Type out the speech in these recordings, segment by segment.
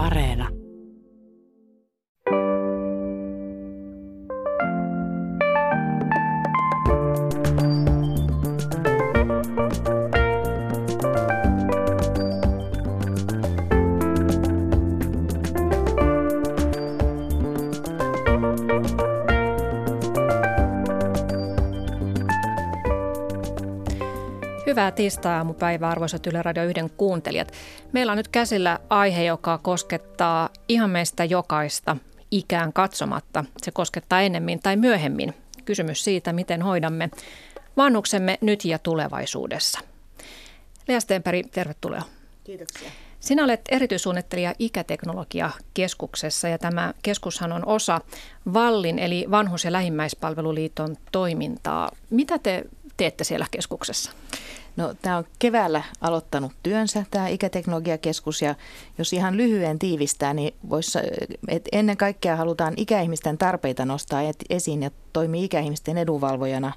Areena. Hyvää tiistai-aamupäivää, arvoisat Yle Radio 1 kuuntelijat. Meillä on nyt käsillä aihe, joka koskettaa ihan meistä jokaista ikään katsomatta. Se koskettaa ennemmin tai myöhemmin. Kysymys siitä, miten hoidamme vanhuksemme nyt ja tulevaisuudessa. Lea Stenberg, tervetuloa. Kiitoksia. Sinä olet erityissuunnittelija Ikäteknologiakeskuksessa ja tämä keskushan on osa Vallin eli Vanhus- ja lähimmäispalveluliiton toimintaa. Mitä te teette siellä keskuksessa? No, tämä on keväällä aloittanut työnsä, tämä ikäteknologiakeskus, ja jos ihan lyhyen tiivistää, niin vois, et ennen kaikkea halutaan ikäihmisten tarpeita nostaa esiin ja toimii ikäihmisten edunvalvojana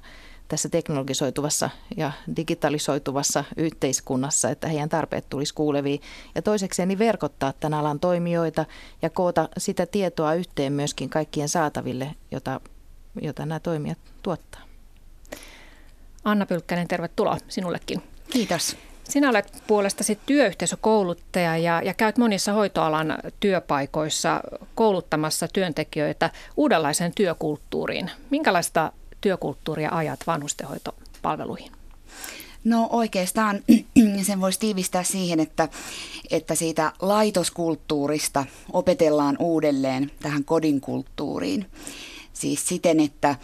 tässä teknologisoituvassa ja digitalisoituvassa yhteiskunnassa, että heidän tarpeet tulisi kuuleviin. Ja toisekseen niin verkottaa tämän alan toimijoita ja koota sitä tietoa yhteen myöskin kaikkien saataville, jota, jota nämä toimijat tuottaa. Anna Pylkkänen, tervetuloa sinullekin. Kiitos. Sinä olet puolestasi työyhteisökouluttaja ja, ja käyt monissa hoitoalan työpaikoissa kouluttamassa työntekijöitä uudenlaiseen työkulttuuriin. Minkälaista työkulttuuria ajat vanhustenhoitopalveluihin? No oikeastaan sen voisi tiivistää siihen, että, että siitä laitoskulttuurista opetellaan uudelleen tähän kodin kulttuuriin. Siis siten, että,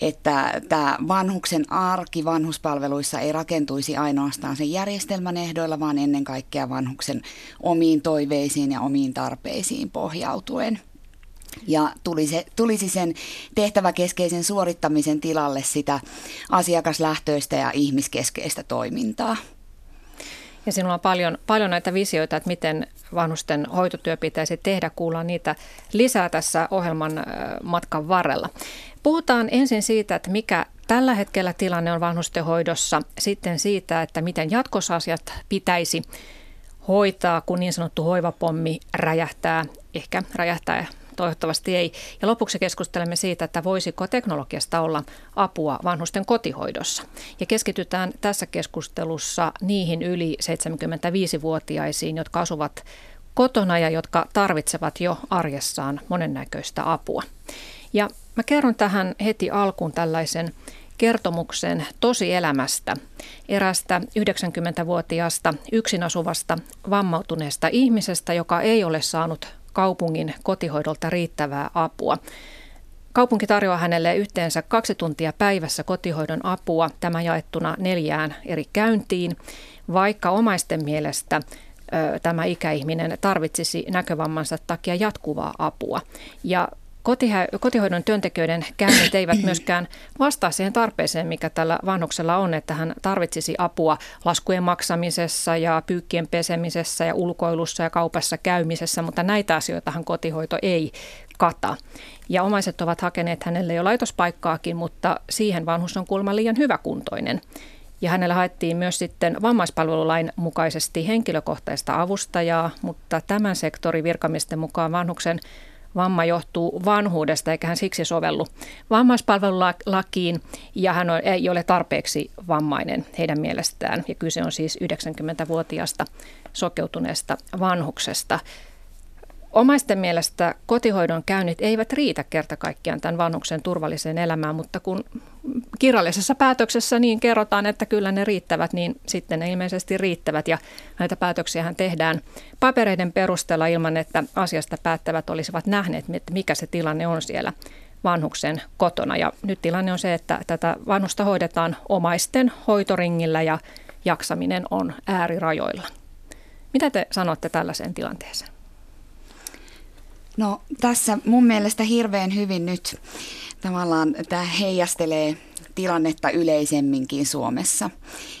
että tämä vanhuksen arki vanhuspalveluissa ei rakentuisi ainoastaan sen järjestelmän ehdoilla, vaan ennen kaikkea vanhuksen omiin toiveisiin ja omiin tarpeisiin pohjautuen. Ja tulisi, tulisi sen tehtäväkeskeisen suorittamisen tilalle sitä asiakaslähtöistä ja ihmiskeskeistä toimintaa. Ja sinulla on paljon, paljon näitä visioita, että miten vanhusten hoitotyö pitäisi tehdä. Kuullaan niitä lisää tässä ohjelman matkan varrella. Puhutaan ensin siitä, että mikä tällä hetkellä tilanne on vanhustenhoidossa, sitten siitä, että miten jatkossa asiat pitäisi hoitaa, kun niin sanottu hoivapommi räjähtää, ehkä räjähtää toivottavasti ei. Ja lopuksi keskustelemme siitä, että voisiko teknologiasta olla apua vanhusten kotihoidossa. Ja keskitytään tässä keskustelussa niihin yli 75-vuotiaisiin, jotka asuvat kotona ja jotka tarvitsevat jo arjessaan monennäköistä apua. Ja mä kerron tähän heti alkuun tällaisen kertomuksen tosielämästä erästä 90-vuotiaasta yksin asuvasta vammautuneesta ihmisestä, joka ei ole saanut kaupungin kotihoidolta riittävää apua. Kaupunki tarjoaa hänelle yhteensä kaksi tuntia päivässä kotihoidon apua, tämä jaettuna neljään eri käyntiin, vaikka omaisten mielestä tämä ikäihminen tarvitsisi näkövammansa takia jatkuvaa apua. Ja kotihoidon työntekijöiden käynnit eivät myöskään vastaa siihen tarpeeseen, mikä tällä vanhuksella on, että hän tarvitsisi apua laskujen maksamisessa ja pyykkien pesemisessä ja ulkoilussa ja kaupassa käymisessä, mutta näitä asioita hän kotihoito ei kata. Ja omaiset ovat hakeneet hänelle jo laitospaikkaakin, mutta siihen vanhus on kuulemma liian hyväkuntoinen. Ja hänellä haettiin myös sitten vammaispalvelulain mukaisesti henkilökohtaista avustajaa, mutta tämän sektorin virkamisten mukaan vanhuksen vamma johtuu vanhuudesta eikä hän siksi sovellu vammaispalvelulakiin ja hän on, ei ole tarpeeksi vammainen heidän mielestään. Ja kyse on siis 90-vuotiaasta sokeutuneesta vanhuksesta. Omaisten mielestä kotihoidon käynnit eivät riitä kerta kaikkiaan tämän vanhuksen turvalliseen elämään, mutta kun kirjallisessa päätöksessä niin kerrotaan, että kyllä ne riittävät, niin sitten ne ilmeisesti riittävät. Ja näitä päätöksiä tehdään papereiden perusteella ilman, että asiasta päättävät olisivat nähneet, mikä se tilanne on siellä vanhuksen kotona. Ja nyt tilanne on se, että tätä vanhusta hoidetaan omaisten hoitoringillä ja jaksaminen on äärirajoilla. Mitä te sanotte tällaiseen tilanteeseen? No tässä mun mielestä hirveän hyvin nyt tavallaan tämä heijastelee tilannetta yleisemminkin Suomessa.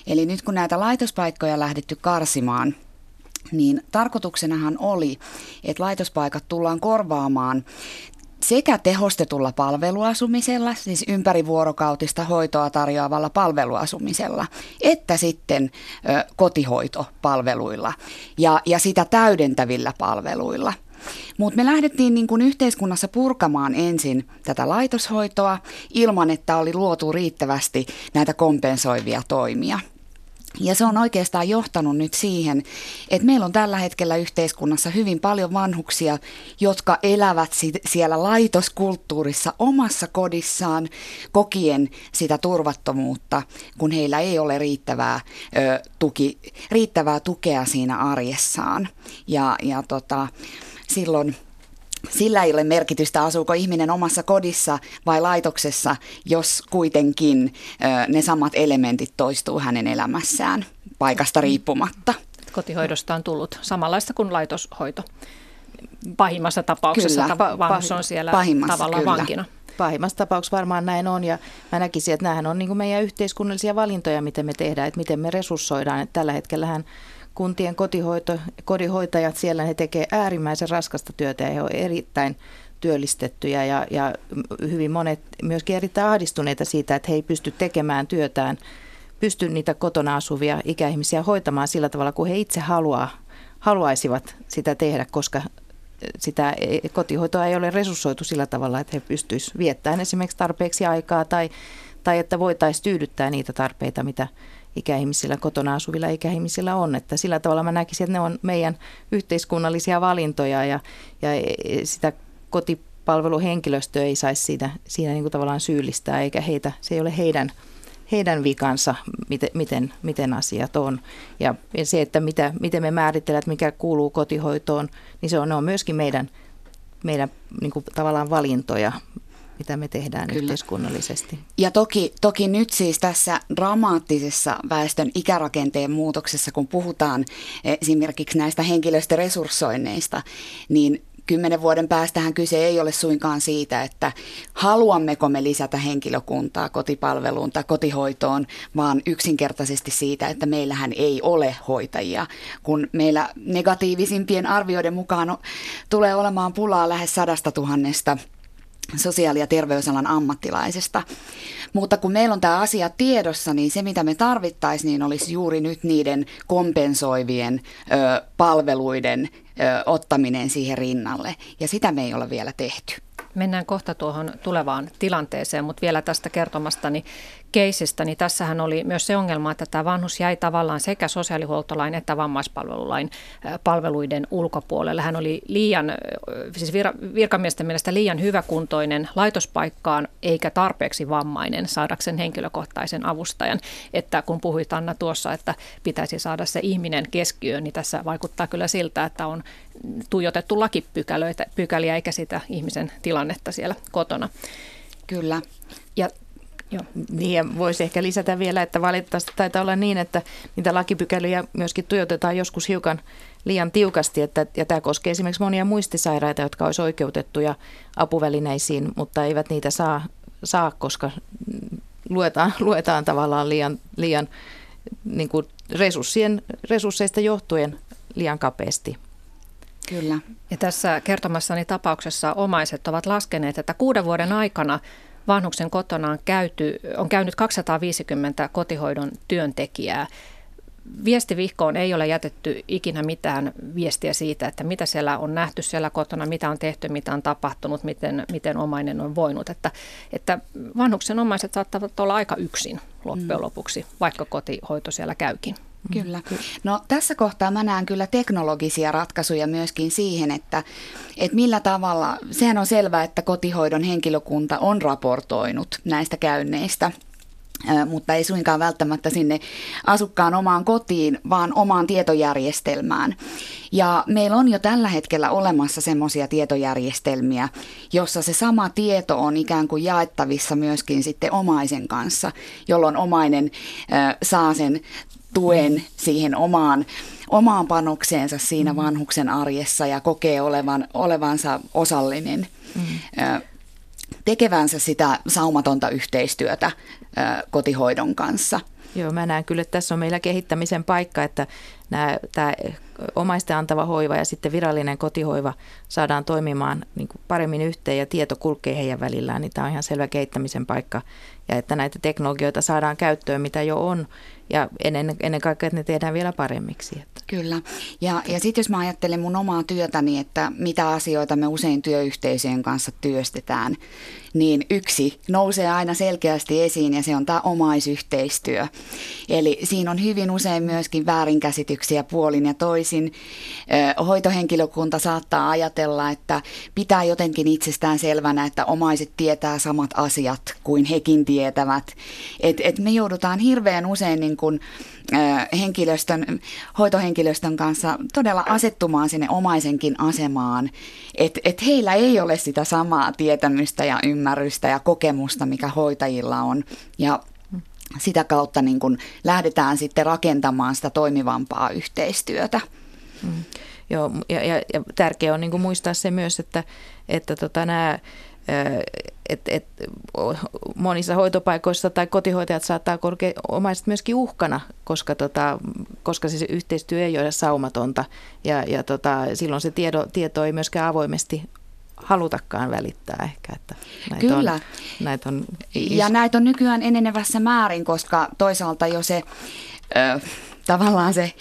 Eli nyt kun näitä laitospaikkoja lähdetty karsimaan, niin tarkoituksenahan oli, että laitospaikat tullaan korvaamaan sekä tehostetulla palveluasumisella, siis ympärivuorokautista hoitoa tarjoavalla palveluasumisella, että sitten ö, kotihoitopalveluilla ja, ja sitä täydentävillä palveluilla. Mutta me lähdettiin niin kuin yhteiskunnassa purkamaan ensin tätä laitoshoitoa ilman, että oli luotu riittävästi näitä kompensoivia toimia. Ja se on oikeastaan johtanut nyt siihen, että meillä on tällä hetkellä yhteiskunnassa hyvin paljon vanhuksia, jotka elävät siellä laitoskulttuurissa omassa kodissaan kokien sitä turvattomuutta, kun heillä ei ole riittävää, ö, tuki, riittävää tukea siinä arjessaan. Ja, ja tota, silloin sillä ei ole merkitystä, asuuko ihminen omassa kodissa vai laitoksessa, jos kuitenkin ne samat elementit toistuu hänen elämässään paikasta riippumatta. Kotihoidosta on tullut samanlaista kuin laitoshoito. Pahimmassa tapauksessa kyllä, vanhus on siellä tavallaan kyllä. vankina. Pahimmassa tapauksessa varmaan näin on ja mä näkisin, että nämähän on niin meidän yhteiskunnallisia valintoja, miten me tehdään, että miten me resurssoidaan. Että tällä hetkellähän kuntien kotihoito, kodihoitajat siellä, he tekevät äärimmäisen raskasta työtä ja he ovat erittäin työllistettyjä ja, ja hyvin monet myöskin erittäin ahdistuneita siitä, että he ei pysty tekemään työtään, pysty niitä kotona asuvia ikäihmisiä hoitamaan sillä tavalla, kuin he itse haluaa, haluaisivat sitä tehdä, koska sitä kotihoitoa ei ole resurssoitu sillä tavalla, että he pystyisivät viettämään esimerkiksi tarpeeksi aikaa tai, tai että voitaisiin tyydyttää niitä tarpeita, mitä ikäihmisillä, kotona asuvilla ikäihmisillä on. Että sillä tavalla mä näkisin, että ne on meidän yhteiskunnallisia valintoja ja, ja sitä kotipalveluhenkilöstöä ei saisi siinä, siinä niin kuin tavallaan syyllistää, eikä heitä, se ei ole heidän, heidän vikansa, miten, miten, miten asiat on. Ja se, että mitä, miten me määritellään, että mikä kuuluu kotihoitoon, niin se on, ne on myöskin meidän, meidän niin kuin tavallaan valintoja, mitä me tehdään Kyllä. yhteiskunnallisesti. Ja toki, toki nyt siis tässä dramaattisessa väestön ikärakenteen muutoksessa, kun puhutaan esimerkiksi näistä henkilöstöresurssoinneista, niin kymmenen vuoden päästähän kyse ei ole suinkaan siitä, että haluammeko me lisätä henkilökuntaa kotipalveluun tai kotihoitoon, vaan yksinkertaisesti siitä, että meillähän ei ole hoitajia. Kun meillä negatiivisimpien arvioiden mukaan tulee olemaan pulaa lähes sadasta tuhannesta sosiaali- ja terveysalan ammattilaisesta. Mutta kun meillä on tämä asia tiedossa, niin se mitä me tarvittaisiin, niin olisi juuri nyt niiden kompensoivien ö, palveluiden ö, ottaminen siihen rinnalle. Ja sitä me ei ole vielä tehty. Mennään kohta tuohon tulevaan tilanteeseen, mutta vielä tästä kertomastani keisistä, niin tässähän oli myös se ongelma, että tämä vanhus jäi tavallaan sekä sosiaalihuoltolain että vammaispalvelulain palveluiden ulkopuolelle. Hän oli liian, siis virkamiesten mielestä liian hyväkuntoinen laitospaikkaan eikä tarpeeksi vammainen saadakseen henkilökohtaisen avustajan. Että kun puhuit Anna tuossa, että pitäisi saada se ihminen keskiöön, niin tässä vaikuttaa kyllä siltä, että on tuijotettu lakipykäliä eikä sitä ihmisen tilannetta siellä kotona. Kyllä. Ja Joo. Niin voisi ehkä lisätä vielä, että valitettavasti taitaa olla niin, että niitä lakipykäliä myöskin tuijotetaan joskus hiukan liian tiukasti, että, ja tämä koskee esimerkiksi monia muistisairaita, jotka olisi oikeutettuja apuvälineisiin, mutta eivät niitä saa, saa koska luetaan, luetaan tavallaan liian, liian niin kuin resurssien, resursseista johtuen liian kapeasti. Kyllä. Ja tässä kertomassani tapauksessa omaiset ovat laskeneet, että kuuden vuoden aikana vanhuksen kotona on, käyty, on käynyt 250 kotihoidon työntekijää. Viestivihkoon ei ole jätetty ikinä mitään viestiä siitä, että mitä siellä on nähty siellä kotona, mitä on tehty, mitä on tapahtunut, miten, miten omainen on voinut. Että, että vanhuksen omaiset saattavat olla aika yksin loppujen mm. lopuksi, vaikka kotihoito siellä käykin. Kyllä. No tässä kohtaa mä näen kyllä teknologisia ratkaisuja myöskin siihen, että, että millä tavalla, sehän on selvää, että kotihoidon henkilökunta on raportoinut näistä käynneistä mutta ei suinkaan välttämättä sinne asukkaan omaan kotiin, vaan omaan tietojärjestelmään. Ja meillä on jo tällä hetkellä olemassa semmoisia tietojärjestelmiä, jossa se sama tieto on ikään kuin jaettavissa myöskin sitten omaisen kanssa, jolloin omainen saa sen tuen siihen omaan, omaan panokseensa siinä mm. vanhuksen arjessa ja kokee olevan, olevansa osallinen. Mm. tekevänsä sitä saumatonta yhteistyötä kotihoidon kanssa. Joo, mä näen kyllä, että tässä on meillä kehittämisen paikka, että nämä, tämä omaisten antava hoiva ja sitten virallinen kotihoiva saadaan toimimaan niin kuin paremmin yhteen ja tieto kulkee heidän välillään, niin tämä on ihan selvä kehittämisen paikka. Ja että näitä teknologioita saadaan käyttöön, mitä jo on, ja ennen, ennen kaikkea, että ne tehdään vielä paremmiksi. Että. Kyllä. Ja, ja sitten jos mä ajattelen mun omaa työtäni, että mitä asioita me usein työyhteisöjen kanssa työstetään, niin yksi nousee aina selkeästi esiin ja se on tämä omaisyhteistyö. Eli siinä on hyvin usein myöskin väärinkäsityksiä puolin ja toisin. Hoitohenkilökunta saattaa ajatella, että pitää jotenkin itsestään selvänä, että omaiset tietää samat asiat kuin hekin tietävät. Et, et me joudutaan hirveän usein niin kuin, henkilöstön, hoitohenkilöstön kanssa todella asettumaan sinne omaisenkin asemaan, että et heillä ei ole sitä samaa tietämystä ja ymmärrystä ja kokemusta, mikä hoitajilla on. Ja sitä kautta niin kun lähdetään sitten rakentamaan sitä toimivampaa yhteistyötä. Mm. Joo, ja, ja, ja tärkeää on niin muistaa se myös, että, että tota, nämä et, et, monissa hoitopaikoissa tai kotihoitajat saattaa korkea omaiset myöskin uhkana, koska, tota, koska siis yhteistyö ei ole saumatonta ja, ja tota, silloin se tiedo, tieto ei myöskään avoimesti halutakaan välittää ehkä. Että näitä Kyllä. On, näitä on is- ja näitä on nykyään enenevässä määrin, koska toisaalta jo se... Ö, tavallaan se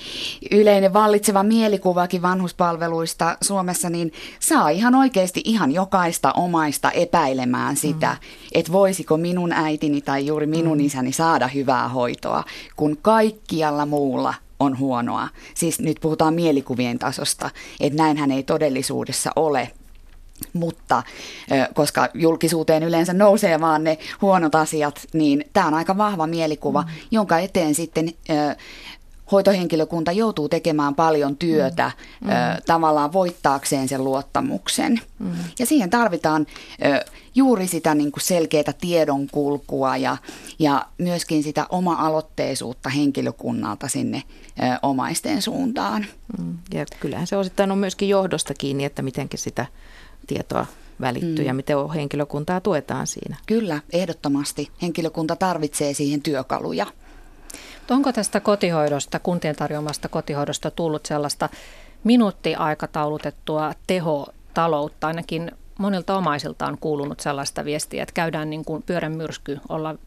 yleinen vallitseva mielikuvakin vanhuspalveluista Suomessa, niin saa ihan oikeasti ihan jokaista omaista epäilemään sitä, mm. että voisiko minun äitini tai juuri minun mm. isäni saada hyvää hoitoa, kun kaikkialla muulla on huonoa. Siis nyt puhutaan mielikuvien tasosta, että näinhän ei todellisuudessa ole. Mutta koska julkisuuteen yleensä nousee vaan ne huonot asiat, niin tämä on aika vahva mielikuva, mm. jonka eteen sitten hoitohenkilökunta joutuu tekemään paljon työtä mm. ö, tavallaan voittaakseen sen luottamuksen. Mm. Ja siihen tarvitaan ö, juuri sitä niin kuin selkeää tiedonkulkua ja, ja myöskin sitä oma-aloitteisuutta henkilökunnalta sinne ö, omaisten suuntaan. Mm. Ja kyllähän se osittain on myöskin johdosta kiinni, että miten sitä tietoa välittyy mm. ja miten henkilökuntaa tuetaan siinä. Kyllä, ehdottomasti. Henkilökunta tarvitsee siihen työkaluja. Onko tästä kotihoidosta, kuntien tarjoamasta kotihoidosta tullut sellaista minuuttiaikataulutettua tehotaloutta, ainakin monilta omaisilta on kuulunut sellaista viestiä, että käydään niin kuin pyörän myrsky, olla 10-15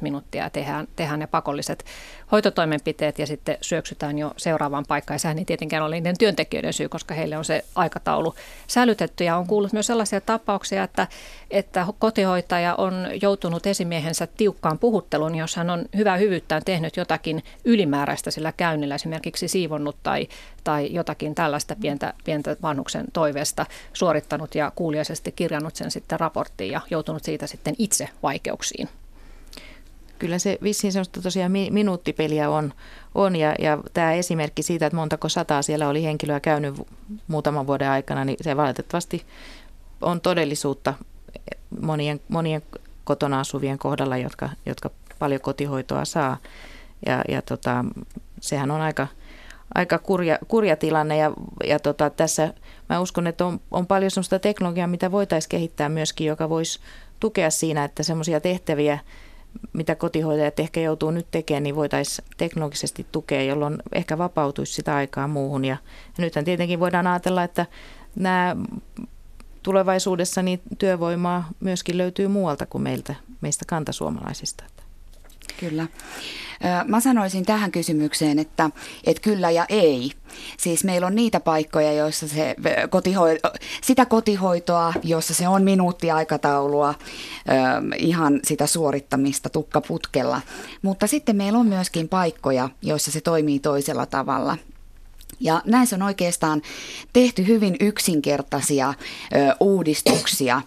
minuuttia ja tehdään, tehdään ne pakolliset hoitotoimenpiteet ja sitten syöksytään jo seuraavaan paikkaan. Sehän ei tietenkään ole niiden työntekijöiden syy, koska heille on se aikataulu sälytetty. Ja on kuullut myös sellaisia tapauksia, että, että kotihoitaja on joutunut esimiehensä tiukkaan puhutteluun, jos hän on hyvää hyvyyttään tehnyt jotakin ylimääräistä sillä käynnillä, esimerkiksi siivonnut tai, tai jotakin tällaista pientä, pientä vanhuksen toiveesta suorittanut ja kuuliaisesti kirjannut sen sitten raporttiin ja joutunut siitä sitten itse vaikeuksiin. Kyllä se vissiin sellaista tosiaan minuuttipeliä on, on ja, ja tämä esimerkki siitä, että montako sataa siellä oli henkilöä käynyt muutaman vuoden aikana, niin se valitettavasti on todellisuutta monien, monien kotona asuvien kohdalla, jotka, jotka paljon kotihoitoa saa. Ja, ja tota, sehän on aika, aika kurja, kurja tilanne ja, ja tota, tässä mä uskon, että on, on paljon sellaista teknologiaa, mitä voitaisiin kehittää myöskin, joka voisi tukea siinä, että semmoisia tehtäviä, mitä kotihoitajat ehkä joutuu nyt tekemään, niin voitaisiin teknologisesti tukea, jolloin ehkä vapautuisi sitä aikaa muuhun. Ja, nythän tietenkin voidaan ajatella, että nämä tulevaisuudessa niin työvoimaa myöskin löytyy muualta kuin meiltä, meistä kantasuomalaisista. Kyllä. Mä sanoisin tähän kysymykseen, että, että kyllä ja ei. Siis meillä on niitä paikkoja, joissa se kotihoito, sitä kotihoitoa, jossa se on minuuttiaikataulua, ihan sitä suorittamista tukkaputkella. Mutta sitten meillä on myöskin paikkoja, joissa se toimii toisella tavalla. Ja näissä on oikeastaan tehty hyvin yksinkertaisia ö, uudistuksia,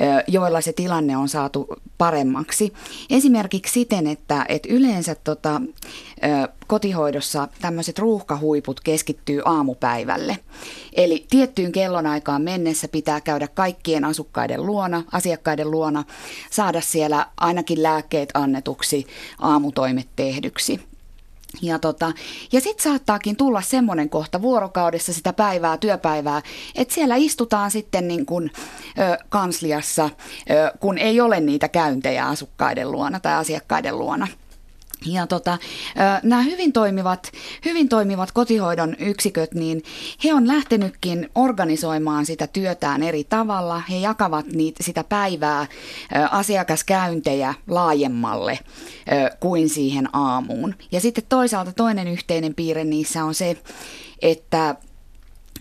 ö, joilla se tilanne on saatu paremmaksi. Esimerkiksi siten, että, että yleensä tota, ö, kotihoidossa tämmöiset ruuhkahuiput keskittyy aamupäivälle. Eli tiettyyn kellonaikaan mennessä pitää käydä kaikkien asukkaiden luona, asiakkaiden luona, saada siellä ainakin lääkkeet annetuksi, aamutoimet tehdyksi. Ja, tota, ja sitten saattaakin tulla semmoinen kohta vuorokaudessa sitä päivää, työpäivää, että siellä istutaan sitten niin kuin, ö, kansliassa, ö, kun ei ole niitä käyntejä asukkaiden luona tai asiakkaiden luona. Ja tota, nämä hyvin toimivat, hyvin toimivat kotihoidon yksiköt, niin he on lähtenytkin organisoimaan sitä työtään eri tavalla. He jakavat niitä, sitä päivää asiakaskäyntejä laajemmalle kuin siihen aamuun. Ja sitten toisaalta toinen yhteinen piirre niissä on se, että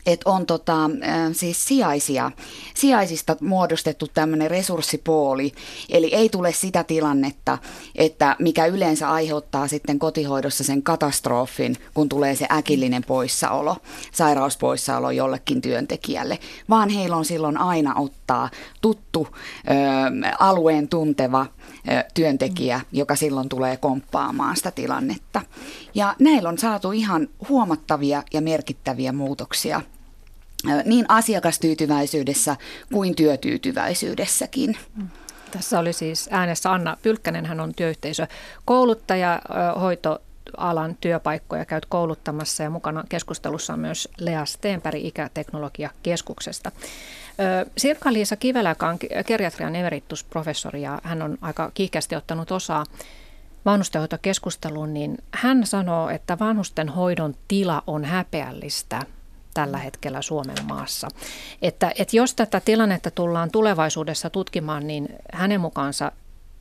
että on tota, siis sijaisia, sijaisista muodostettu tämmöinen resurssipooli, eli ei tule sitä tilannetta, että mikä yleensä aiheuttaa sitten kotihoidossa sen katastrofin, kun tulee se äkillinen poissaolo, sairauspoissaolo jollekin työntekijälle, vaan heillä on silloin aina ottaa tuttu ö, alueen tunteva ö, työntekijä, joka silloin tulee komppaamaan sitä tilannetta. Ja näillä on saatu ihan huomattavia ja merkittäviä muutoksia niin asiakastyytyväisyydessä kuin työtyytyväisyydessäkin. Tässä oli siis äänessä Anna Pylkkänen, hän on työyhteisökouluttaja, hoitoalan työpaikkoja käyt kouluttamassa ja mukana keskustelussa on myös Lea Steenpäri Ikäteknologiakeskuksesta. Sirkka-Liisa Kivelä, joka on geriatrian emeritusprofessori ja hän on aika kiihkeästi ottanut osaa vanhustenhoitokeskusteluun, niin hän sanoo, että vanhusten hoidon tila on häpeällistä tällä hetkellä Suomen maassa. Että, että jos tätä tilannetta tullaan tulevaisuudessa tutkimaan, niin hänen mukaansa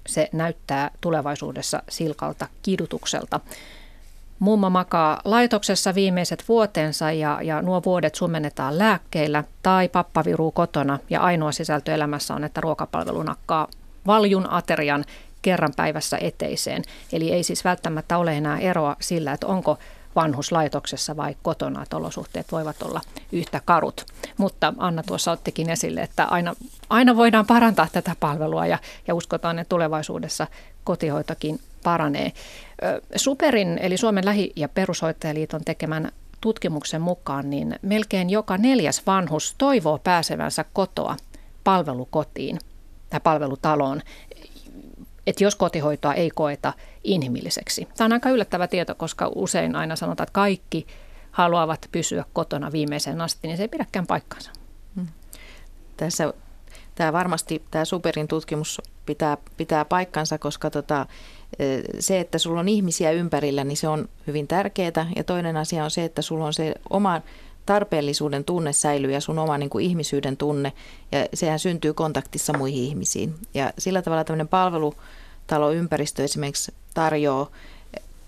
se näyttää tulevaisuudessa silkalta kidutukselta. Mumma makaa laitoksessa viimeiset vuotensa ja, ja nuo vuodet sumennetaan lääkkeillä tai pappa viruu kotona ja ainoa sisältö elämässä on, että ruokapalvelu nakkaa valjun aterian kerran päivässä eteiseen. Eli ei siis välttämättä ole enää eroa sillä, että onko vanhuslaitoksessa vai kotona, että olosuhteet voivat olla yhtä karut. Mutta Anna tuossa ottikin esille, että aina, aina voidaan parantaa tätä palvelua ja, ja uskotaan, että tulevaisuudessa kotihoitokin paranee. Superin eli Suomen lähi- ja perushoitajaliiton tekemän tutkimuksen mukaan niin melkein joka neljäs vanhus toivoo pääsevänsä kotoa palvelukotiin tai palvelutaloon että jos kotihoitoa ei koeta inhimilliseksi. Tämä on aika yllättävä tieto, koska usein aina sanotaan, että kaikki haluavat pysyä kotona viimeiseen asti, niin se ei pidäkään paikkansa. Hmm. Tässä tämä varmasti tämä Superin tutkimus pitää, pitää paikkansa, koska tota, e, se, että sulla on ihmisiä ympärillä, niin se on hyvin tärkeää. Ja toinen asia on se, että sulla on se oma tarpeellisuuden tunne säilyy ja sun oma niin kuin ihmisyyden tunne. Ja sehän syntyy kontaktissa muihin ihmisiin. Ja sillä tavalla tämmöinen palvelutaloympäristö esimerkiksi tarjoaa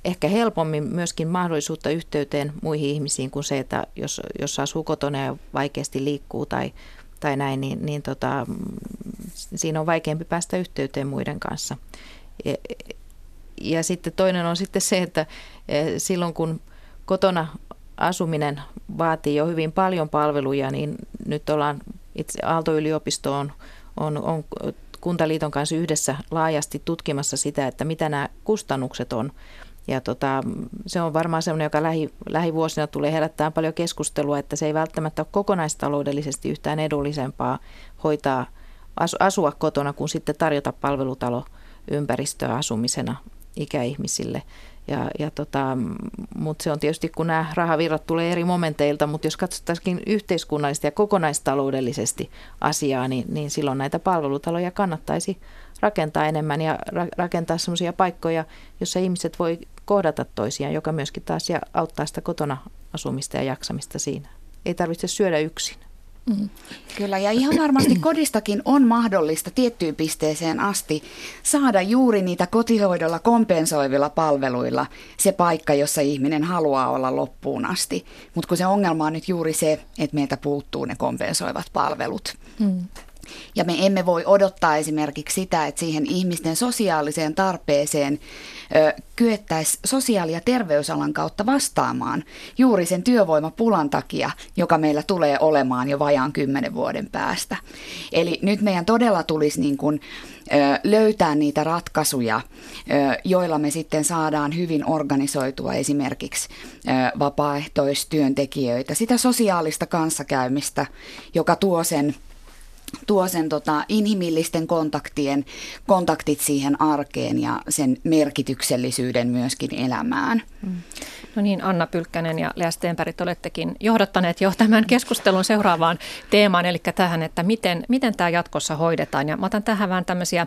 ehkä helpommin myöskin mahdollisuutta yhteyteen muihin ihmisiin kuin se, että jos, jos asuu kotona ja vaikeasti liikkuu tai, tai näin, niin, niin tota, siinä on vaikeampi päästä yhteyteen muiden kanssa. Ja, ja sitten toinen on sitten se, että e, silloin kun kotona asuminen vaatii jo hyvin paljon palveluja, niin nyt ollaan itse Aalto-yliopisto on, on, on Kuntaliiton kanssa yhdessä laajasti tutkimassa sitä, että mitä nämä kustannukset on. Ja tota, se on varmaan sellainen, joka lähi, lähivuosina tulee herättää paljon keskustelua, että se ei välttämättä ole kokonaistaloudellisesti yhtään edullisempaa hoitaa, asua kotona kuin sitten tarjota palvelutaloympäristöä asumisena ikäihmisille. Ja, ja tota, mutta se on tietysti, kun nämä rahavirrat tulee eri momenteilta, mutta jos katsottaisiin yhteiskunnallisesti ja kokonaistaloudellisesti asiaa, niin, niin silloin näitä palvelutaloja kannattaisi rakentaa enemmän ja ra- rakentaa sellaisia paikkoja, jossa ihmiset voi kohdata toisiaan, joka myöskin taas auttaa sitä kotona asumista ja jaksamista siinä. Ei tarvitse syödä yksin. Mm. Kyllä, ja ihan varmasti kodistakin on mahdollista tiettyyn pisteeseen asti saada juuri niitä kotihoidolla kompensoivilla palveluilla se paikka, jossa ihminen haluaa olla loppuun asti. Mutta kun se ongelma on nyt juuri se, että meiltä puuttuu ne kompensoivat palvelut. Mm. Ja me emme voi odottaa esimerkiksi sitä, että siihen ihmisten sosiaaliseen tarpeeseen kyettäisiin sosiaali- ja terveysalan kautta vastaamaan juuri sen työvoimapulan takia, joka meillä tulee olemaan jo vajaan kymmenen vuoden päästä. Eli nyt meidän todella tulisi niin kuin, löytää niitä ratkaisuja, joilla me sitten saadaan hyvin organisoitua esimerkiksi vapaaehtoistyöntekijöitä, sitä sosiaalista kanssakäymistä, joka tuo sen tuo sen tota, inhimillisten kontaktien, kontaktit siihen arkeen ja sen merkityksellisyyden myöskin elämään. Mm. No niin, Anna Pylkkänen ja Lea Stenberg, olettekin johdattaneet jo tämän keskustelun seuraavaan teemaan, eli tähän, että miten, miten tämä jatkossa hoidetaan. Ja mä otan tähän vähän tämmöisiä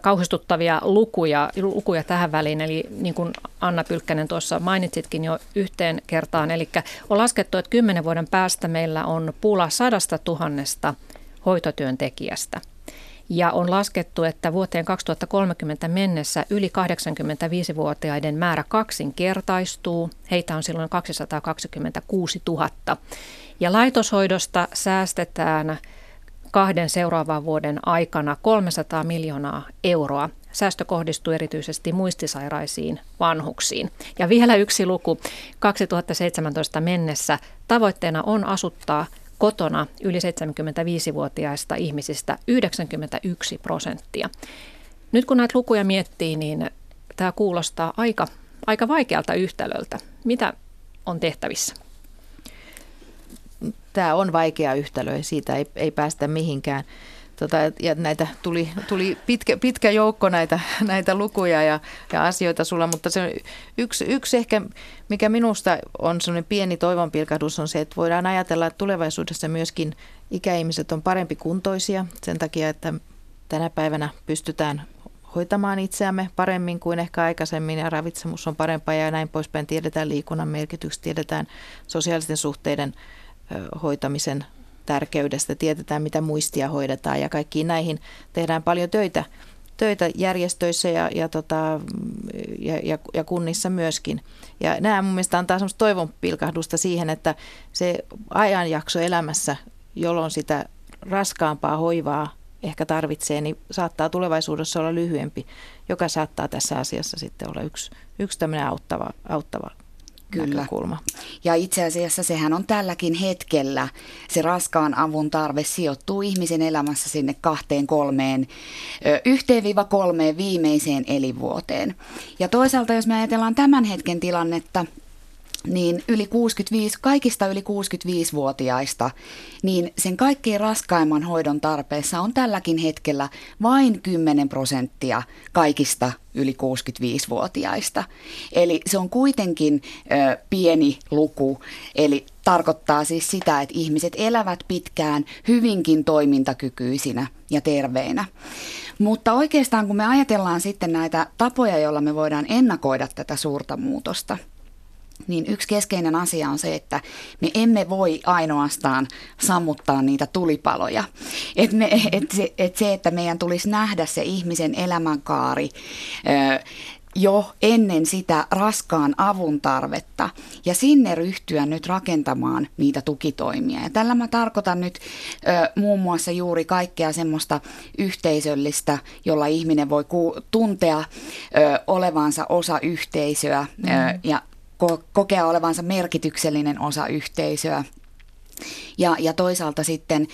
kauhistuttavia lukuja, lukuja tähän väliin. Eli niin kuin Anna Pylkkänen tuossa mainitsitkin jo yhteen kertaan. Eli on laskettu, että kymmenen vuoden päästä meillä on pula sadasta tuhannesta hoitotyöntekijästä. Ja on laskettu, että vuoteen 2030 mennessä yli 85-vuotiaiden määrä kaksinkertaistuu. Heitä on silloin 226 000. Ja laitoshoidosta säästetään kahden seuraavan vuoden aikana 300 miljoonaa euroa. Säästö kohdistuu erityisesti muistisairaisiin vanhuksiin. Ja vielä yksi luku. 2017 mennessä tavoitteena on asuttaa kotona yli 75-vuotiaista ihmisistä 91 prosenttia. Nyt kun näitä lukuja miettii, niin tämä kuulostaa aika, aika vaikealta yhtälöltä. Mitä on tehtävissä? Tämä on vaikea yhtälö ja siitä ei, ei päästä mihinkään. Tota, ja näitä tuli, tuli pitkä, pitkä joukko näitä, näitä lukuja ja, ja asioita sulla, mutta se yksi, yksi ehkä, mikä minusta on sellainen pieni toivonpilkahdus, on se, että voidaan ajatella, että tulevaisuudessa myöskin ikäihmiset on parempi kuntoisia sen takia, että tänä päivänä pystytään hoitamaan itseämme paremmin kuin ehkä aikaisemmin ja ravitsemus on parempaa ja näin poispäin. Tiedetään liikunnan merkitys, tiedetään sosiaalisten suhteiden hoitamisen tärkeydestä, tiedetään mitä muistia hoidetaan ja kaikkiin näihin tehdään paljon töitä, töitä järjestöissä ja, ja, tota, ja, ja, ja kunnissa myöskin. Ja nämä mun mielestä antaa semmoista toivon pilkahdusta siihen, että se ajanjakso elämässä, jolloin sitä raskaampaa hoivaa ehkä tarvitsee, niin saattaa tulevaisuudessa olla lyhyempi, joka saattaa tässä asiassa sitten olla yksi, yksi tämmöinen auttava, auttava Kyllä. näkökulma. Ja itse asiassa sehän on tälläkin hetkellä, se raskaan avun tarve sijoittuu ihmisen elämässä sinne kahteen kolmeen, yhteen viiva kolmeen viimeiseen elinvuoteen. Ja toisaalta jos me ajatellaan tämän hetken tilannetta, niin yli 65, kaikista yli 65-vuotiaista, niin sen kaikkein raskaimman hoidon tarpeessa on tälläkin hetkellä vain 10 prosenttia kaikista yli 65-vuotiaista. Eli se on kuitenkin ö, pieni luku, eli tarkoittaa siis sitä, että ihmiset elävät pitkään hyvinkin toimintakykyisinä ja terveinä. Mutta oikeastaan kun me ajatellaan sitten näitä tapoja, joilla me voidaan ennakoida tätä suurta muutosta – niin yksi keskeinen asia on se, että me emme voi ainoastaan sammuttaa niitä tulipaloja. Et me, et se, et se, että meidän tulisi nähdä se ihmisen elämänkaari jo ennen sitä raskaan avun tarvetta ja sinne ryhtyä nyt rakentamaan niitä tukitoimia. Ja tällä mä tarkoitan nyt ö, muun muassa juuri kaikkea semmoista yhteisöllistä, jolla ihminen voi ku- tuntea ö, olevansa osa yhteisöä mm. ö, ja ko- kokea olevansa merkityksellinen osa yhteisöä. Ja, ja toisaalta sitten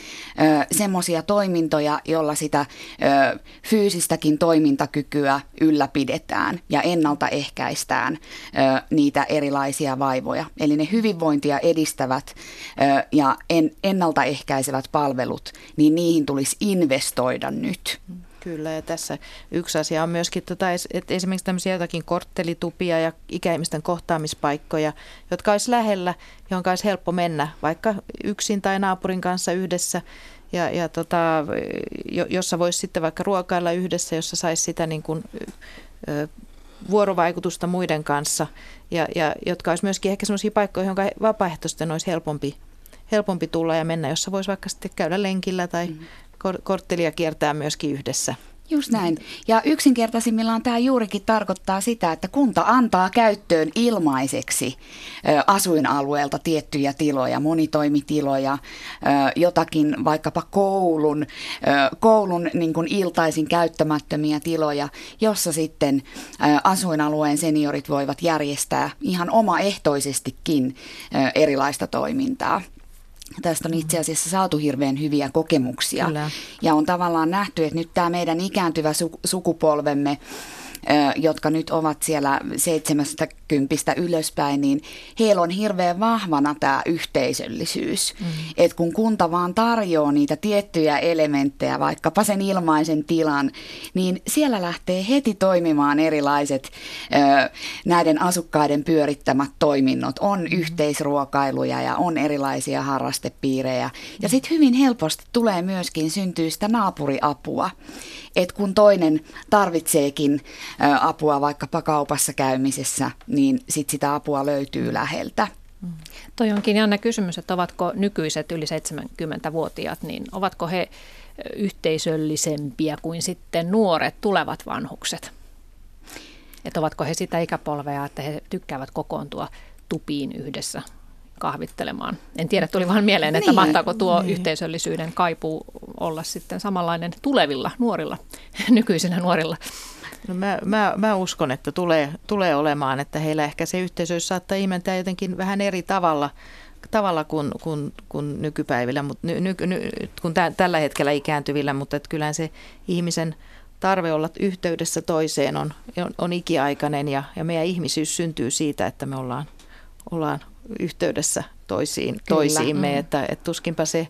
semmoisia toimintoja, jolla sitä ö, fyysistäkin toimintakykyä ylläpidetään ja ennaltaehkäistään ö, niitä erilaisia vaivoja. Eli ne hyvinvointia edistävät ö, ja en, ennaltaehkäisevät palvelut, niin niihin tulisi investoida nyt. Kyllä, ja tässä yksi asia on myöskin, tota, että esimerkiksi tämmöisiä jotakin korttelitupia ja ikäihmisten kohtaamispaikkoja, jotka olisi lähellä, johon olisi helppo mennä, vaikka yksin tai naapurin kanssa yhdessä, ja, ja tota, jossa voisi sitten vaikka ruokailla yhdessä, jossa saisi sitä niin kuin, vuorovaikutusta muiden kanssa, ja, ja jotka olisi myöskin ehkä sellaisia paikkoja, joihin vapaaehtoisten olisi helpompi, helpompi tulla ja mennä, jossa voisi vaikka sitten käydä lenkillä tai mm korttelia kiertää myöskin yhdessä. Just näin. Ja yksinkertaisimmillaan tämä juurikin tarkoittaa sitä, että kunta antaa käyttöön ilmaiseksi asuinalueelta tiettyjä tiloja, monitoimitiloja, jotakin vaikkapa koulun, koulun niin kuin iltaisin käyttämättömiä tiloja, jossa sitten asuinalueen seniorit voivat järjestää ihan omaehtoisestikin erilaista toimintaa. Tästä on itse asiassa saatu hirveän hyviä kokemuksia. Kyllä. Ja on tavallaan nähty, että nyt tämä meidän ikääntyvä sukupolvemme jotka nyt ovat siellä kympistä ylöspäin, niin heillä on hirveän vahvana tämä yhteisöllisyys. Mm. Että kun kunta vaan tarjoaa niitä tiettyjä elementtejä, vaikkapa sen ilmaisen tilan, niin siellä lähtee heti toimimaan erilaiset näiden asukkaiden pyörittämät toiminnot. On mm. yhteisruokailuja ja on erilaisia harrastepiirejä. Ja sitten hyvin helposti tulee myöskin syntyä sitä naapuriapua että kun toinen tarvitseekin apua vaikkapa kaupassa käymisessä, niin sit sitä apua löytyy läheltä. Mm. Toi onkin jännä kysymys, että ovatko nykyiset yli 70-vuotiaat, niin ovatko he yhteisöllisempiä kuin sitten nuoret tulevat vanhukset? Että ovatko he sitä ikäpolvea, että he tykkäävät kokoontua tupiin yhdessä kahvittelemaan. En tiedä, tuli vain mieleen, että niin, mahtaako tuo niin. yhteisöllisyyden kaipuu olla sitten samanlainen tulevilla nuorilla, nykyisinä nuorilla. No mä, mä, mä uskon, että tulee, tulee olemaan, että heillä ehkä se yhteisöys saattaa imentää jotenkin vähän eri tavalla, tavalla kuin, kuin, kuin nykypäivillä, mutta ny, ny, ny, kun tä, tällä hetkellä ikääntyvillä, mutta että kyllähän se ihmisen tarve olla yhteydessä toiseen on, on, on ikiaikainen ja, ja meidän ihmisyys syntyy siitä, että me ollaan, ollaan yhteydessä toisiin, toisiimme, mm. että, että tuskinpa se,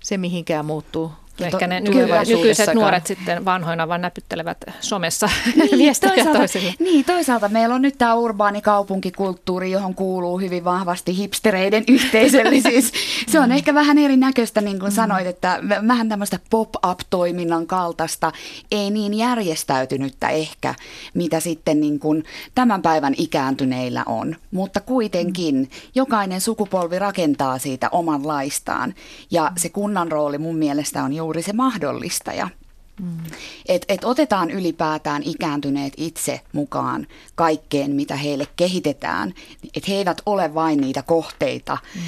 se mihinkään muuttuu Ehkä ne nykyiset nuoret sitten vanhoina vaan näpyttelevät somessa niin, viestejä toisaalta, toisille. Niin, toisaalta meillä on nyt tämä urbaani kaupunkikulttuuri, johon kuuluu hyvin vahvasti hipstereiden yhteisöllisyys. Se on mm. ehkä vähän erinäköistä, niin kuin mm. sanoit, että vähän tämmöistä pop-up-toiminnan kaltaista, ei niin järjestäytynyttä ehkä, mitä sitten niin kuin tämän päivän ikääntyneillä on. Mutta kuitenkin mm. jokainen sukupolvi rakentaa siitä omanlaistaan ja se kunnan rooli mun mielestä on juuri se mahdollistaja. Mm. Et, et otetaan ylipäätään ikääntyneet itse mukaan kaikkeen, mitä heille kehitetään. Että he eivät ole vain niitä kohteita, mm.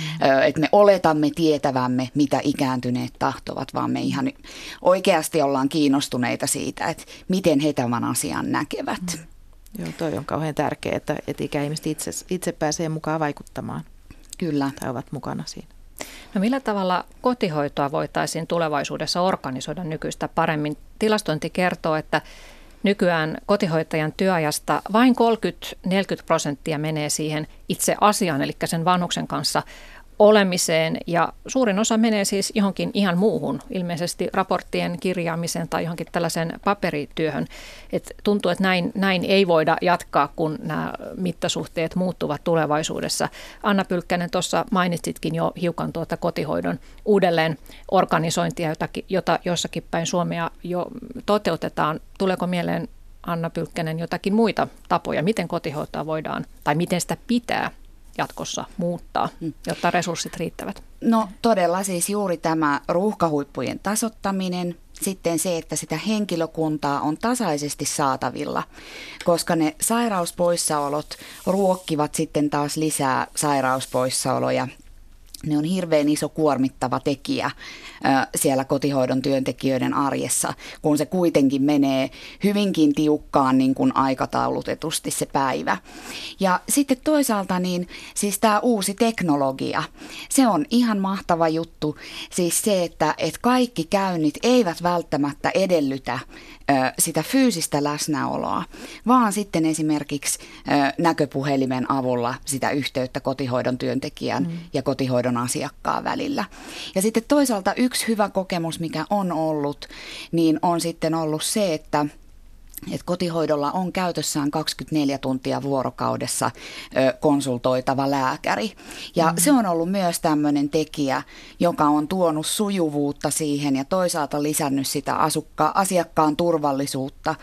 että me oletamme tietävämme, mitä ikääntyneet tahtovat, vaan me ihan oikeasti ollaan kiinnostuneita siitä, että miten he tämän asian näkevät. Mm. Joo, toi on kauhean tärkeää, että, että ikäihmiset itse, itse pääsee mukaan vaikuttamaan. Kyllä. Tai ovat mukana siinä. No millä tavalla kotihoitoa voitaisiin tulevaisuudessa organisoida nykyistä paremmin? Tilastointi kertoo, että nykyään kotihoitajan työajasta vain 30-40 prosenttia menee siihen itse asiaan, eli sen vanhuksen kanssa olemiseen ja suurin osa menee siis johonkin ihan muuhun, ilmeisesti raporttien kirjaamiseen tai johonkin tällaisen paperityöhön. Et tuntuu, että näin, näin ei voida jatkaa, kun nämä mittasuhteet muuttuvat tulevaisuudessa. Anna Pylkkänen, tuossa mainitsitkin jo hiukan tuota kotihoidon uudelleen organisointia, jota, jota jossakin päin Suomea jo toteutetaan. Tuleeko mieleen Anna Pylkkänen jotakin muita tapoja, miten kotihoitoa voidaan tai miten sitä pitää jatkossa muuttaa, mm. jotta resurssit riittävät? No todella siis juuri tämä ruuhkahuippujen tasottaminen, sitten se, että sitä henkilökuntaa on tasaisesti saatavilla, koska ne sairauspoissaolot ruokkivat sitten taas lisää sairauspoissaoloja ne on hirveän iso kuormittava tekijä siellä kotihoidon työntekijöiden arjessa, kun se kuitenkin menee hyvinkin tiukkaan niin kuin aikataulutetusti se päivä. Ja sitten toisaalta niin siis tämä uusi teknologia, se on ihan mahtava juttu. Siis se, että, että kaikki käynnit eivät välttämättä edellytä sitä fyysistä läsnäoloa, vaan sitten esimerkiksi näköpuhelimen avulla sitä yhteyttä kotihoidon työntekijän mm. ja kotihoidon asiakkaan välillä. Ja sitten toisaalta yksi hyvä kokemus, mikä on ollut, niin on sitten ollut se, että että kotihoidolla on käytössään 24 tuntia vuorokaudessa ö, konsultoitava lääkäri. Ja mm-hmm. se on ollut myös tämmöinen tekijä, joka on tuonut sujuvuutta siihen ja toisaalta lisännyt sitä asukka- asiakkaan turvallisuutta.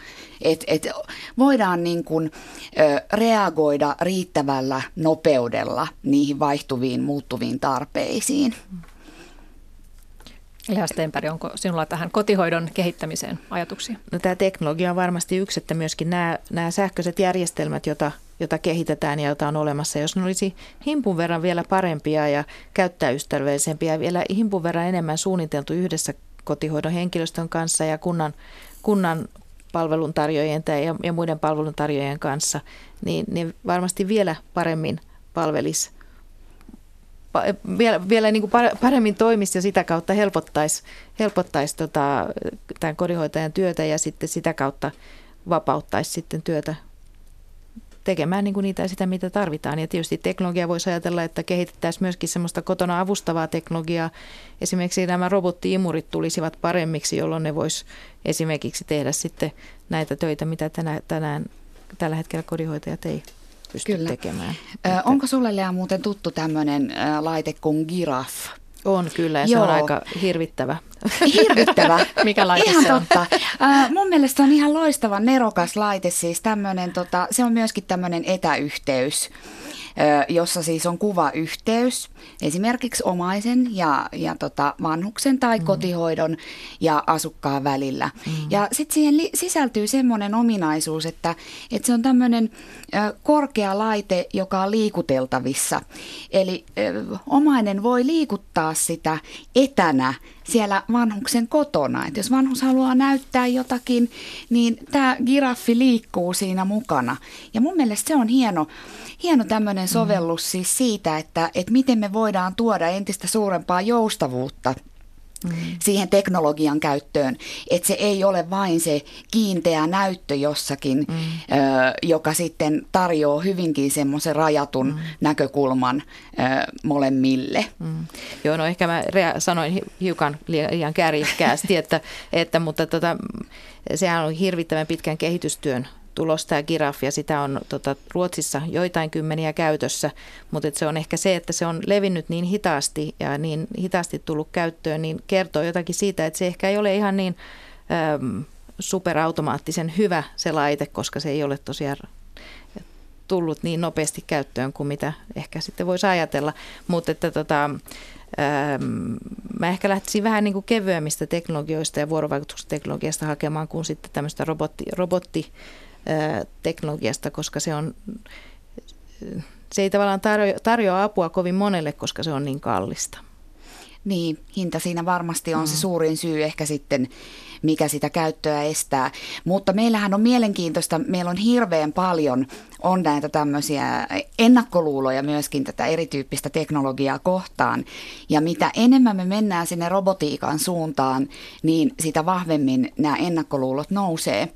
Että et voidaan niin kuin, ö, reagoida riittävällä nopeudella niihin vaihtuviin, muuttuviin tarpeisiin. Lea Stenberg, onko sinulla tähän kotihoidon kehittämiseen ajatuksia? No, tämä teknologia on varmasti yksi, että myöskin nämä, nämä sähköiset järjestelmät, joita, joita kehitetään ja joita on olemassa, jos ne olisi himpun verran vielä parempia ja käyttäjäystävällisempiä ja vielä himpun verran enemmän suunniteltu yhdessä kotihoidon henkilöstön kanssa ja kunnan, kunnan palveluntarjoajien ja, ja muiden palveluntarjoajien kanssa, niin, niin varmasti vielä paremmin palvelisi vielä, vielä niin kuin paremmin toimisi ja sitä kautta helpottaisi, helpottaisi tota, tämän kodinhoitajan työtä ja sitten sitä kautta vapauttaisi sitten työtä tekemään niin kuin niitä sitä, mitä tarvitaan. Ja tietysti teknologia voisi ajatella, että kehitettäisiin myöskin semmoista kotona avustavaa teknologiaa. Esimerkiksi nämä robottiimurit tulisivat paremmiksi, jolloin ne vois esimerkiksi tehdä sitten näitä töitä, mitä tänään, tänään tällä hetkellä kodinhoitajat ei pysty Kyllä. tekemään. Ö, onko sulle Lea muuten tuttu tämmöinen laite kuin Giraffe? On kyllä ja Joo. se on aika hirvittävä. Hirvittävä. Mikä laite ihan se on? totta. Uh, mun mielestä se on ihan loistava nerokas laite, siis tämmönen, tota, se on myöskin tämmöinen etäyhteys jossa siis on kuvayhteys esimerkiksi omaisen ja, ja tota vanhuksen tai mm. kotihoidon ja asukkaan välillä. Mm. Ja sitten siihen li- sisältyy semmoinen ominaisuus, että, että se on tämmöinen korkea laite, joka on liikuteltavissa. Eli ö, omainen voi liikuttaa sitä etänä siellä vanhuksen kotona. Et jos vanhus haluaa näyttää jotakin, niin tämä giraffi liikkuu siinä mukana. Ja mun mielestä se on hieno, hieno tämmöinen sovellus mm. siis siitä, että, että miten me voidaan tuoda entistä suurempaa joustavuutta Mm. siihen teknologian käyttöön, että se ei ole vain se kiinteä näyttö jossakin, mm. ö, joka sitten tarjoaa hyvinkin semmoisen rajatun mm. näkökulman ö, molemmille. Mm. Joo, no ehkä mä rea- sanoin hiukan liian kärjikkäästi, että, että mutta tota, sehän on hirvittävän pitkän kehitystyön tulos tämä giraffi ja sitä on tota, Ruotsissa joitain kymmeniä käytössä, mutta se on ehkä se, että se on levinnyt niin hitaasti ja niin hitaasti tullut käyttöön, niin kertoo jotakin siitä, että se ehkä ei ole ihan niin äm, superautomaattisen hyvä se laite, koska se ei ole tosiaan tullut niin nopeasti käyttöön kuin mitä ehkä sitten voisi ajatella, mutta että tota, Ähm, mä ehkä lähtisin vähän niin kuin kevyemmistä teknologioista ja vuorovaikutusteknologiasta hakemaan kuin sitten tämmöistä robotti, robottiteknologiasta, koska se on, se ei tavallaan tarjoa, tarjoa apua kovin monelle, koska se on niin kallista. Niin, hinta siinä varmasti on mm. se suurin syy ehkä sitten, mikä sitä käyttöä estää. Mutta meillähän on mielenkiintoista, meillä on hirveän paljon, on näitä tämmöisiä ennakkoluuloja myöskin tätä erityyppistä teknologiaa kohtaan. Ja mitä enemmän me mennään sinne robotiikan suuntaan, niin sitä vahvemmin nämä ennakkoluulot nousee.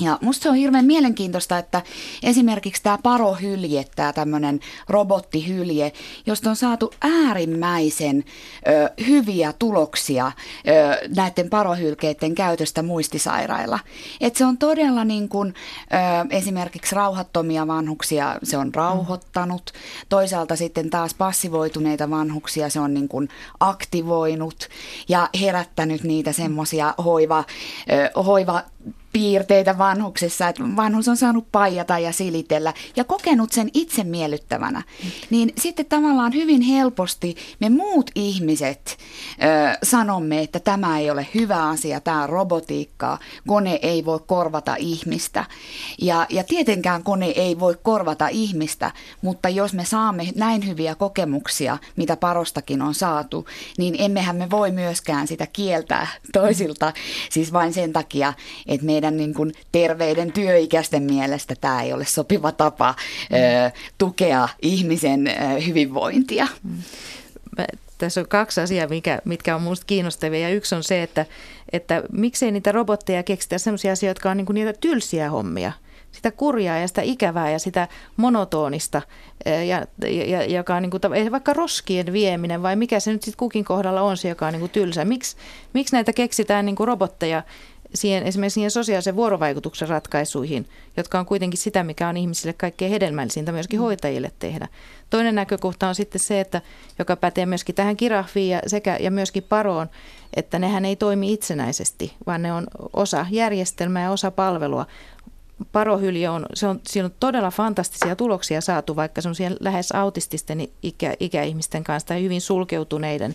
Ja musta se on hirveän mielenkiintoista, että esimerkiksi tämä parohylje, tämä tämmöinen robottihylje, josta on saatu äärimmäisen ö, hyviä tuloksia ö, näiden parohylkeiden käytöstä muistisairailla. Et se on todella niin kuin, ö, esimerkiksi rauhattomia vanhuksia, se on rauhoittanut. Toisaalta sitten taas passivoituneita vanhuksia se on niin kuin aktivoinut ja herättänyt niitä semmoisia hoiva, ö, hoiva piirteitä vanhuksessa, että vanhus on saanut paijata ja silitellä ja kokenut sen itse miellyttävänä, niin sitten tavallaan hyvin helposti me muut ihmiset ö, sanomme, että tämä ei ole hyvä asia, tämä on robotiikkaa, kone ei voi korvata ihmistä. Ja, ja tietenkään kone ei voi korvata ihmistä, mutta jos me saamme näin hyviä kokemuksia, mitä parostakin on saatu, niin emmehän me voi myöskään sitä kieltää toisilta, siis vain sen takia, että me meidän niin kuin terveiden työikäisten mielestä tämä ei ole sopiva tapa mm. ö, tukea ihmisen ö, hyvinvointia. Mm. Tässä on kaksi asiaa, mikä, mitkä on minusta kiinnostavia. Ja yksi on se, että, että miksei niitä robotteja keksitä sellaisia asioita, jotka on niin kuin niitä tylsiä hommia – sitä kurjaa ja sitä ikävää ja sitä monotonista, ja, ja, joka on niin kuin, vaikka roskien vieminen vai mikä se nyt sitten kukin kohdalla on se, joka on niin kuin tylsä. Miks, miksi näitä keksitään niin kuin robotteja, siihen, esimerkiksi siihen sosiaalisen vuorovaikutuksen ratkaisuihin, jotka on kuitenkin sitä, mikä on ihmisille kaikkein hedelmällisintä myöskin mm. hoitajille tehdä. Toinen näkökohta on sitten se, että joka pätee myöskin tähän kirahviin ja, sekä, ja myöskin paroon, että nehän ei toimi itsenäisesti, vaan ne on osa järjestelmää ja osa palvelua. Parohylje on, se on, siinä on todella fantastisia tuloksia saatu, vaikka se on siellä lähes autististen ikä, ikäihmisten kanssa tai hyvin sulkeutuneiden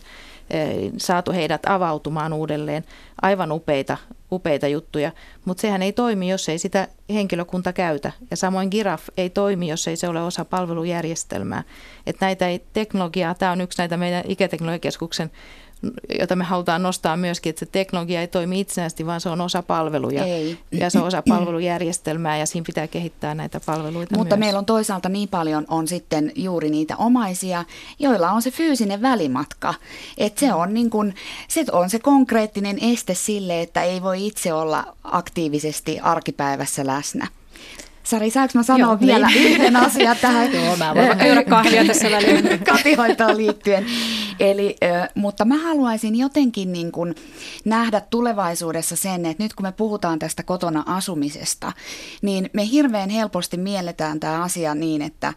saatu heidät avautumaan uudelleen. Aivan upeita, upeita juttuja, mutta sehän ei toimi, jos ei sitä henkilökunta käytä. Ja samoin Giraf ei toimi, jos ei se ole osa palvelujärjestelmää. Että näitä ei, teknologiaa, tämä on yksi näitä meidän ikäteknologiakeskuksen jota me halutaan nostaa myöskin, että se teknologia ei toimi itsenäisesti, vaan se on osa palveluja. Ei. Ja se on osa palvelujärjestelmää ja siinä pitää kehittää näitä palveluita Mutta myös. meillä on toisaalta niin paljon on sitten juuri niitä omaisia, joilla on se fyysinen välimatka. Että se on, niin se on se konkreettinen este sille, että ei voi itse olla aktiivisesti arkipäivässä läsnä. Sari, saanko mä sanoa Joo, vielä niin. yhden asian tähän? Joo, mä voin vaikka kahvia tässä väliin. Kotihoitoon liittyen. Eli, mutta mä haluaisin jotenkin niin kuin nähdä tulevaisuudessa sen, että nyt kun me puhutaan tästä kotona asumisesta, niin me hirveän helposti mielletään tämä asia niin, että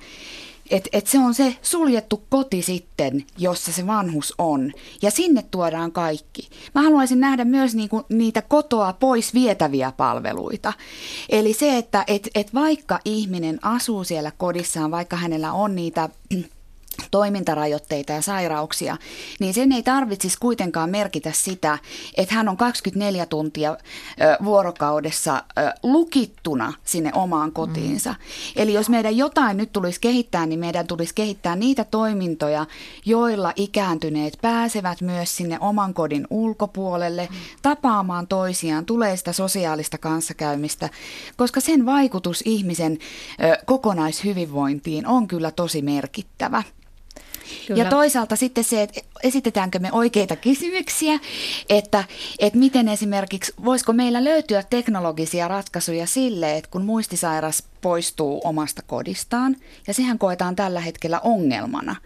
et, et se on se suljettu koti sitten, jossa se vanhus on. Ja sinne tuodaan kaikki. Mä haluaisin nähdä myös niinku niitä kotoa pois vietäviä palveluita. Eli se, että et, et vaikka ihminen asuu siellä kodissaan, vaikka hänellä on niitä toimintarajoitteita ja sairauksia, niin sen ei tarvitsisi kuitenkaan merkitä sitä, että hän on 24 tuntia vuorokaudessa lukittuna sinne omaan kotiinsa. Mm. Eli jos meidän jotain nyt tulisi kehittää, niin meidän tulisi kehittää niitä toimintoja, joilla ikääntyneet pääsevät myös sinne oman kodin ulkopuolelle mm. tapaamaan toisiaan, tulee sitä sosiaalista kanssakäymistä, koska sen vaikutus ihmisen kokonaishyvinvointiin on kyllä tosi merkittävä. Kyllä. Ja toisaalta sitten se, että esitetäänkö me oikeita kysymyksiä, että, että miten esimerkiksi, voisiko meillä löytyä teknologisia ratkaisuja sille, että kun muistisairas poistuu omasta kodistaan, ja sehän koetaan tällä hetkellä ongelmana,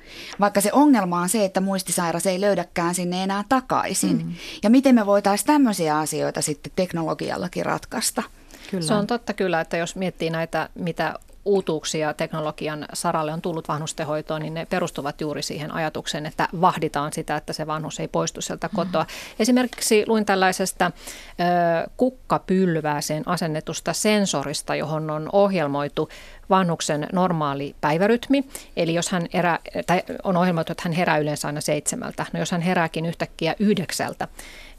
vaikka se ongelma on se, että muistisairas ei löydäkään sinne enää takaisin. Mm. Ja miten me voitaisiin tämmöisiä asioita sitten teknologiallakin ratkaista? Kyllä. Se on totta kyllä, että jos miettii näitä, mitä uutuuksia teknologian saralle on tullut vanhustenhoitoon, niin ne perustuvat juuri siihen ajatukseen, että vahditaan sitä, että se vanhus ei poistu sieltä mm-hmm. kotoa. Mm-hmm. Esimerkiksi luin tällaisesta ö, kukkapylvääseen asennetusta sensorista, johon on ohjelmoitu vanhuksen normaali päivärytmi. Eli jos hän erää, tai on ohjelmoitu, että hän herää yleensä aina seitsemältä. No jos hän herääkin yhtäkkiä yhdeksältä,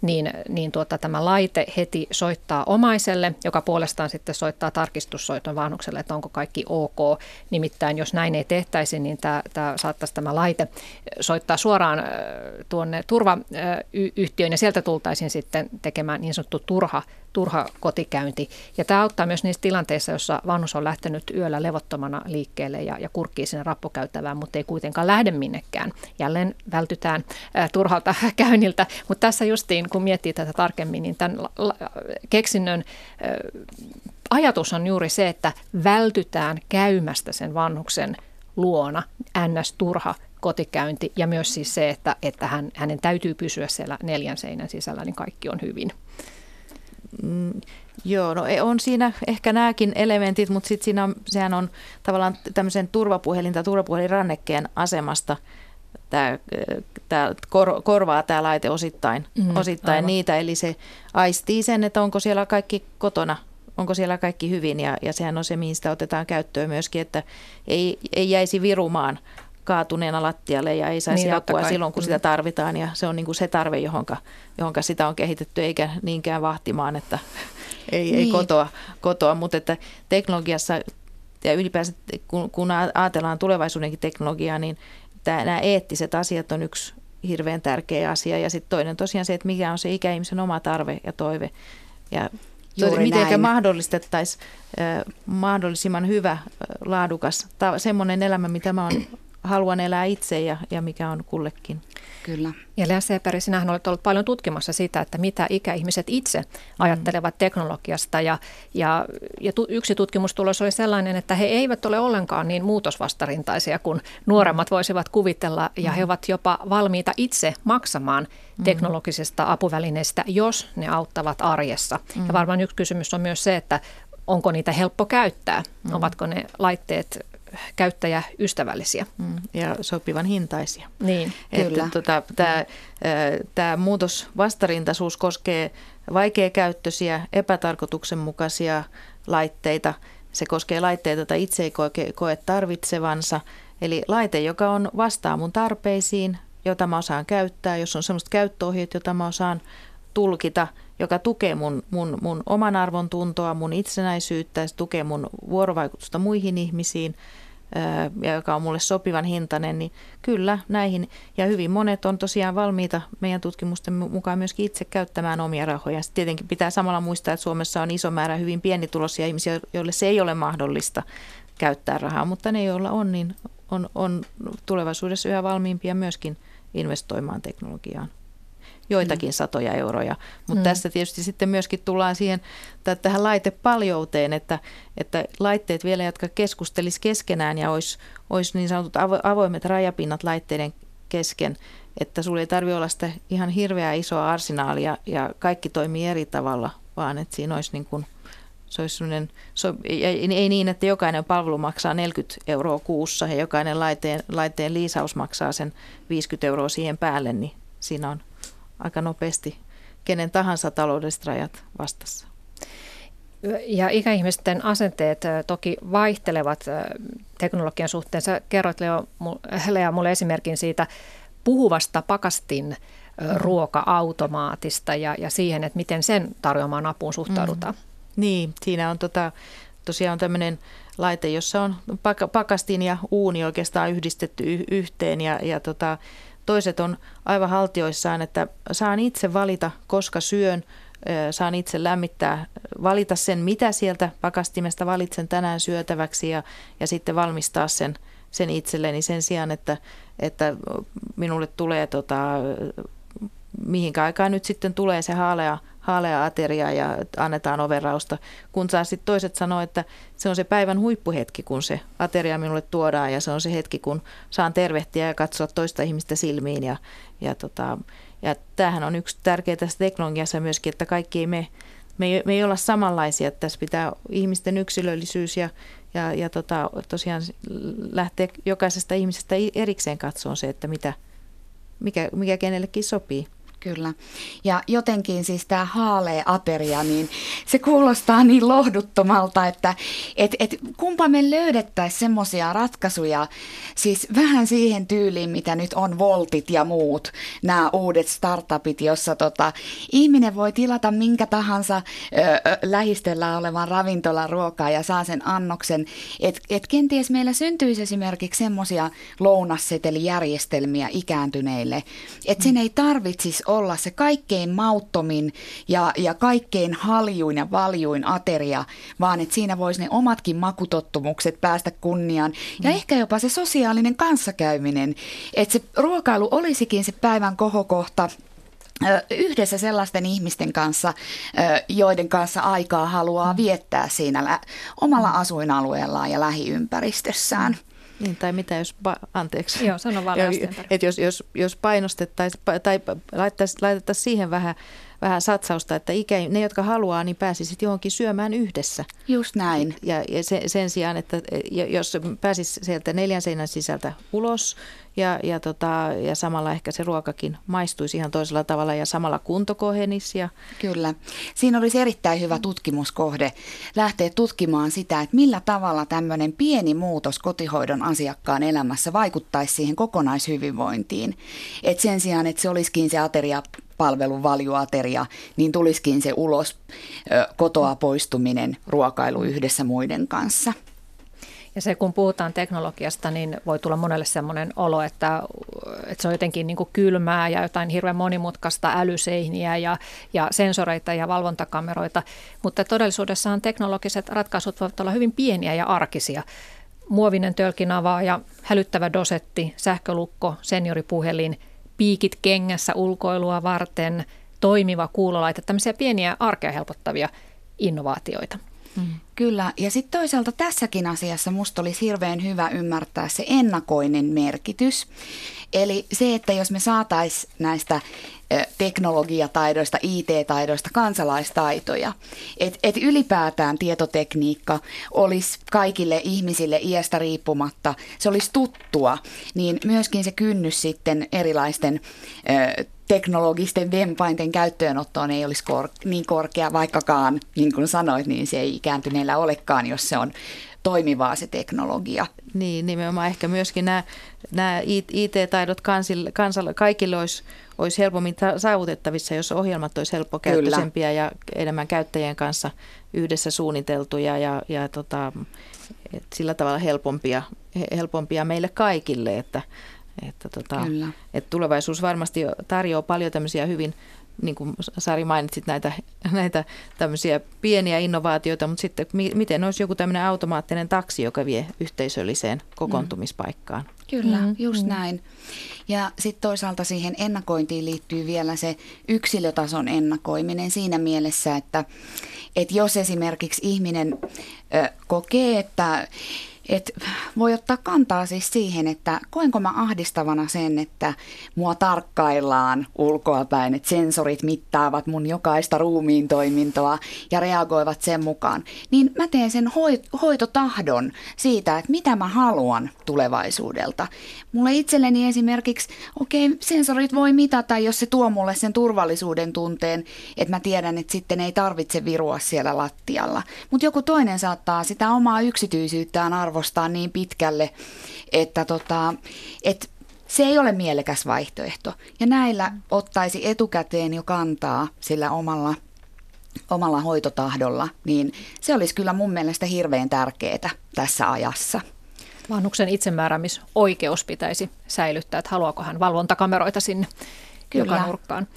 niin, niin tuota, tämä laite heti soittaa omaiselle, joka puolestaan sitten soittaa tarkistussoiton vanhukselle, että onko kaikki ok. Nimittäin jos näin ei tehtäisi, niin tämä, tämä saattaisi tämä laite soittaa suoraan tuonne turvayhtiöön ja sieltä tultaisiin sitten tekemään niin sanottu turha turha kotikäynti. Ja tämä auttaa myös niissä tilanteissa, jossa vanhus on lähtenyt yöllä levottomana liikkeelle ja, ja kurkkii sinne rappukäytävään, mutta ei kuitenkaan lähde minnekään. Jälleen vältytään ä, turhalta käynniltä. Mutta tässä justiin, kun miettii tätä tarkemmin, niin tämän keksinnön ä, ajatus on juuri se, että vältytään käymästä sen vanhuksen luona ns. turha kotikäynti ja myös siis se, että, että hän, hänen täytyy pysyä siellä neljän seinän sisällä, niin kaikki on hyvin. Mm, joo, no e, on siinä ehkä nämäkin elementit, mutta sitten siinä on, sehän on tavallaan tämmöisen turvapuhelin tai turvapuhelinrannekkeen asemasta tämä, tämä kor, korvaa tämä laite osittain, mm, osittain niitä, eli se aistii sen, että onko siellä kaikki kotona onko siellä kaikki hyvin. Ja, ja sehän on se, mihin sitä otetaan käyttöön myöskin, että ei, ei jäisi virumaan kaatuneena lattialle ja ei saisi niin, apua silloin, kun mm. sitä tarvitaan. Ja se on niin kuin se tarve, johonka, johonka sitä on kehitetty, eikä niinkään vahtimaan, että ei, niin. ei kotoa, kotoa. Mutta että teknologiassa ja ylipäänsä kun, kun ajatellaan tulevaisuudenkin teknologiaa, niin tämä, nämä eettiset asiat on yksi hirveän tärkeä asia. Ja sitten toinen tosiaan se, että mikä on se ikäihmisen oma tarve ja toive. Ja miten mahdollistettaisiin mahdollisimman hyvä, laadukas, ta, semmoinen elämä, mitä mä oon haluan elää itse ja, ja mikä on kullekin. Kyllä. Ja Lea Seperi, sinähän olet ollut paljon tutkimassa sitä, että mitä ikäihmiset itse mm. ajattelevat teknologiasta. Ja, ja, ja tu, yksi tutkimustulos oli sellainen, että he eivät ole ollenkaan niin muutosvastarintaisia kuin nuoremmat voisivat kuvitella. Ja he mm. ovat jopa valmiita itse maksamaan mm. teknologisesta apuvälineistä, jos ne auttavat arjessa. Ja varmaan yksi kysymys on myös se, että onko niitä helppo käyttää? Mm. Ovatko ne laitteet käyttäjäystävällisiä. Mm, ja sopivan hintaisia. Niin, että, kyllä. Tota, tämä, tämä muutos vastarintaisuus koskee vaikeakäyttöisiä, epätarkoituksenmukaisia laitteita. Se koskee laitteita, joita itse ei koe, koe tarvitsevansa. Eli laite, joka on vastaa mun tarpeisiin, jota mä osaan käyttää, jos on sellaiset käyttöohjeet, jota mä osaan tulkita, joka tukee mun, mun, mun oman arvon tuntoa, mun itsenäisyyttä, se tukee mun vuorovaikutusta muihin ihmisiin – ja joka on mulle sopivan hintainen, niin kyllä näihin. Ja hyvin monet on tosiaan valmiita meidän tutkimusten mukaan myöskin itse käyttämään omia rahoja. Sitten tietenkin pitää samalla muistaa, että Suomessa on iso määrä hyvin pienituloisia ihmisiä, joille se ei ole mahdollista käyttää rahaa, mutta ne, joilla on, niin on, on tulevaisuudessa yhä valmiimpia myöskin investoimaan teknologiaan. Joitakin mm. satoja euroja. Mutta mm. tässä tietysti sitten myöskin tullaan siihen tähän laitepaljouteen, että, että laitteet vielä, jotka keskustelis keskenään ja olisi, olisi niin sanotut avoimet rajapinnat laitteiden kesken, että sulla ei tarvitse olla sitä ihan hirveää isoa arsenaalia ja kaikki toimii eri tavalla, vaan että siinä olisi niin kuin se olisi se, ei, ei niin, että jokainen palvelu maksaa 40 euroa kuussa ja jokainen laitteen, laitteen liisaus maksaa sen 50 euroa siihen päälle, niin siinä on aika nopeasti kenen tahansa taloudelliset rajat vastassa. Ja ikäihmisten asenteet toki vaihtelevat teknologian suhteen. Sä kerroit Leo, Lea mulle esimerkin siitä puhuvasta pakastin ruoka-automaatista ja, ja siihen, että miten sen tarjoamaan apuun suhtaudutaan. Mm. Niin, siinä on tota, tosiaan tämmöinen laite, jossa on pakastin ja uuni oikeastaan yhdistetty yhteen ja, ja tota, toiset on aivan haltioissaan, että saan itse valita, koska syön, saan itse lämmittää, valita sen, mitä sieltä pakastimesta valitsen tänään syötäväksi ja, ja sitten valmistaa sen, sen itselleni sen sijaan, että, että minulle tulee tota, mihinkä aikaan nyt sitten tulee se haalea, haalea ateria ja annetaan overausta, kun saa sitten toiset sanoa, että se on se päivän huippuhetki, kun se ateria minulle tuodaan ja se on se hetki, kun saan tervehtiä ja katsoa toista ihmistä silmiin ja, ja, tota, ja tämähän on yksi tärkeä tässä teknologiassa myöskin, että kaikki ei me, me ei, me ei olla samanlaisia, että tässä pitää ihmisten yksilöllisyys ja, ja, ja tota, tosiaan lähteä jokaisesta ihmisestä erikseen katsoa se, että mitä, mikä, mikä kenellekin sopii. Kyllä. Ja jotenkin siis tämä haalee ateria, niin se kuulostaa niin lohduttomalta, että et, et kumpa me löydettäisiin semmoisia ratkaisuja, siis vähän siihen tyyliin, mitä nyt on Voltit ja muut, nämä uudet startupit, jossa tota, ihminen voi tilata minkä tahansa ö, ö, lähistöllä olevan ravintolan ruokaa ja saa sen annoksen. Että et kenties meillä syntyisi esimerkiksi semmoisia lounassetelijärjestelmiä ikääntyneille, että sen ei tarvitsisi olla se kaikkein mauttomin ja, ja kaikkein haljuin ja valjuin ateria, vaan että siinä voisi ne omatkin makutottumukset päästä kunniaan ja mm. ehkä jopa se sosiaalinen kanssakäyminen, että se ruokailu olisikin se päivän kohokohta yhdessä sellaisten ihmisten kanssa, joiden kanssa aikaa haluaa mm. viettää siinä omalla asuinalueellaan ja lähiympäristössään. Niin, tai mitä jos, anteeksi. Joo, sano vaan jos, jos, jos painostettaisiin tai laitettaisiin siihen vähän, vähän satsausta, että ikä, ne, jotka haluaa, niin pääsisit johonkin syömään yhdessä. Just näin. Ja, ja sen, sen sijaan, että jos pääsis sieltä neljän seinän sisältä ulos ja, ja, tota, ja samalla ehkä se ruokakin maistuisi ihan toisella tavalla ja samalla kunto kohenisi. Ja... Kyllä. Siinä olisi erittäin hyvä tutkimuskohde lähteä tutkimaan sitä, että millä tavalla tämmöinen pieni muutos kotihoidon asiakkaan elämässä vaikuttaisi siihen kokonaishyvinvointiin. Et sen sijaan, että se olisikin se ateria palvelun valjuateria, niin tulisikin se ulos kotoa poistuminen ruokailu yhdessä muiden kanssa. Ja se, kun puhutaan teknologiasta, niin voi tulla monelle sellainen olo, että, että se on jotenkin niin kylmää ja jotain hirveän monimutkaista älyseiniä ja, ja sensoreita ja valvontakameroita. Mutta todellisuudessahan teknologiset ratkaisut voivat olla hyvin pieniä ja arkisia. Muovinen tölkinavaaja, hälyttävä dosetti, sähkölukko, senioripuhelin, piikit kengässä ulkoilua varten, toimiva kuulolaite, tämmöisiä pieniä arkea helpottavia innovaatioita. Mm. Kyllä, ja sitten toisaalta tässäkin asiassa musta olisi hirveän hyvä ymmärtää se ennakoinen merkitys. Eli se, että jos me saataisiin näistä teknologiataidoista, IT-taidoista kansalaistaitoja, että et ylipäätään tietotekniikka olisi kaikille ihmisille iästä riippumatta, se olisi tuttua, niin myöskin se kynnys sitten erilaisten teknologisten vempainten käyttöönottoon ei olisi kor- niin korkea, vaikkakaan, niin kuin sanoit, niin se ei ikääntyneellä olekaan, jos se on toimivaa se teknologia. Niin, nimenomaan ehkä myöskin nämä, nämä IT-taidot kansille, kansalle, kaikille olisi, olisi helpommin saavutettavissa, jos ohjelmat olisi helppokäyttöisempiä ja enemmän käyttäjien kanssa yhdessä suunniteltuja ja, ja tota, sillä tavalla helpompia, helpompia meille kaikille, että, että, tota, että tulevaisuus varmasti tarjoaa paljon tämmöisiä hyvin, niin kuin Sari mainitsit, näitä, näitä tämmöisiä pieniä innovaatioita, mutta sitten miten olisi joku tämmöinen automaattinen taksi, joka vie yhteisölliseen kokoontumispaikkaan? Kyllä, mm, just mm. näin. Ja sitten toisaalta siihen ennakointiin liittyy vielä se yksilötason ennakoiminen siinä mielessä, että, että jos esimerkiksi ihminen ö, kokee, että et voi ottaa kantaa siis siihen, että koenko mä ahdistavana sen, että mua tarkkaillaan ulkoapäin, että sensorit mittaavat mun jokaista ruumiin toimintoa ja reagoivat sen mukaan. Niin mä teen sen hoitotahdon siitä, että mitä mä haluan tulevaisuudelta. Mulle itselleni esimerkiksi, okei, okay, sensorit voi mitata, jos se tuo mulle sen turvallisuuden tunteen, että mä tiedän, että sitten ei tarvitse virua siellä lattialla. Mutta joku toinen saattaa sitä omaa yksityisyyttään arvostaa arvostaa niin pitkälle, että tota, et se ei ole mielekäs vaihtoehto. Ja näillä ottaisi etukäteen jo kantaa sillä omalla, omalla hoitotahdolla, niin se olisi kyllä mun mielestä hirveän tärkeää tässä ajassa. Vanhuksen itsemääräämisoikeus pitäisi säilyttää, että haluaako hän valvontakameroita sinne Kyllä. joka nurkkaan.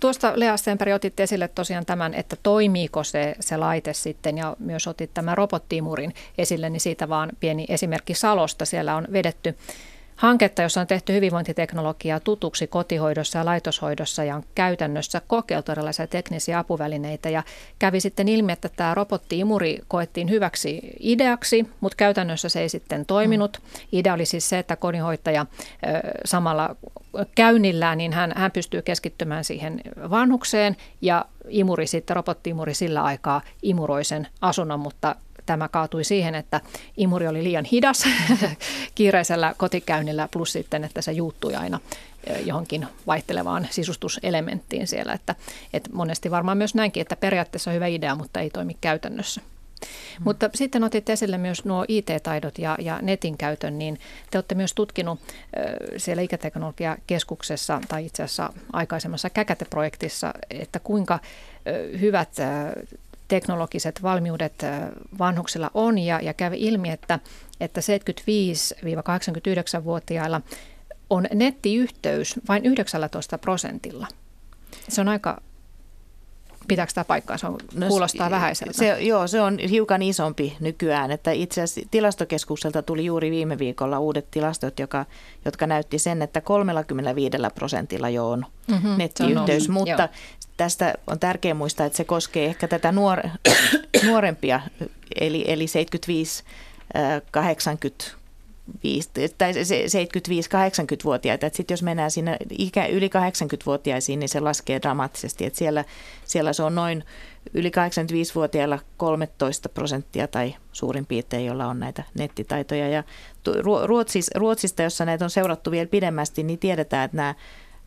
Tuosta Lea Stenberg otit esille tosiaan tämän, että toimiiko se, se laite sitten ja myös otit tämän robottimurin esille, niin siitä vaan pieni esimerkki Salosta. Siellä on vedetty hanketta, jossa on tehty hyvinvointiteknologiaa tutuksi kotihoidossa ja laitoshoidossa ja on käytännössä kokeiltu erilaisia teknisiä apuvälineitä ja kävi sitten ilmi, että tämä robottiimuri koettiin hyväksi ideaksi, mutta käytännössä se ei sitten toiminut. Idea oli siis se, että kodinhoitaja samalla käynnillään, niin hän, hän pystyy keskittymään siihen vanhukseen ja imuri sitten, robottiimuri sillä aikaa imuroi sen asunnon, mutta tämä kaatui siihen, että imuri oli liian hidas kiireisellä kotikäynnillä, plus sitten, että se juuttui aina johonkin vaihtelevaan sisustuselementtiin siellä. Että, että monesti varmaan myös näinkin, että periaatteessa on hyvä idea, mutta ei toimi käytännössä. Hmm. Mutta sitten otit esille myös nuo IT-taidot ja, ja netin käytön, niin te olette myös tutkinut siellä ikäteknologiakeskuksessa tai itse asiassa aikaisemmassa Käkäte-projektissa, että kuinka hyvät teknologiset valmiudet vanhuksilla on ja, ja kävi ilmi, että, että 75-89-vuotiailla on nettiyhteys vain 19 prosentilla. Se on aika Pitääkö tämä paikkaa? Se on, no, kuulostaa vähäiseltä. Se, joo, se on hiukan isompi nykyään. Että itse asiassa tilastokeskukselta tuli juuri viime viikolla uudet tilastot, joka, jotka näytti sen, että 35 prosentilla jo on mm-hmm, nettiyhteys. On mutta joo. tästä on tärkeää muistaa, että se koskee ehkä tätä nuor, nuorempia, eli, eli 75 80 tai 75-80-vuotiaita. Sitten jos mennään sinne ikä, yli 80-vuotiaisiin, niin se laskee dramaattisesti. Et siellä, siellä se on noin yli 85-vuotiailla 13 prosenttia tai suurin piirtein, jolla on näitä nettitaitoja. Ja Ruotsis, Ruotsista, jossa näitä on seurattu vielä pidemmästi, niin tiedetään, että nämä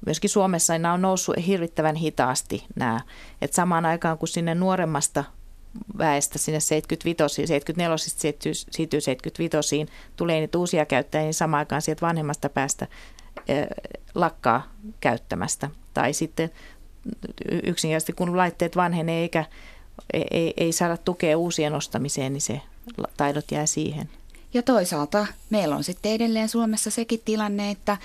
myöskin Suomessa nämä on noussut hirvittävän hitaasti nämä. Et samaan aikaan kun sinne nuoremmasta väestä sinne 75, 74 siirtyy, siirtyy 75, tulee niitä uusia käyttäjiä, niin samaan aikaan sieltä vanhemmasta päästä lakkaa käyttämästä. Tai sitten yksinkertaisesti kun laitteet vanhenee eikä ei, ei saada tukea uusien ostamiseen, niin se taidot jää siihen. Ja toisaalta meillä on sitten edelleen Suomessa sekin tilanne, että,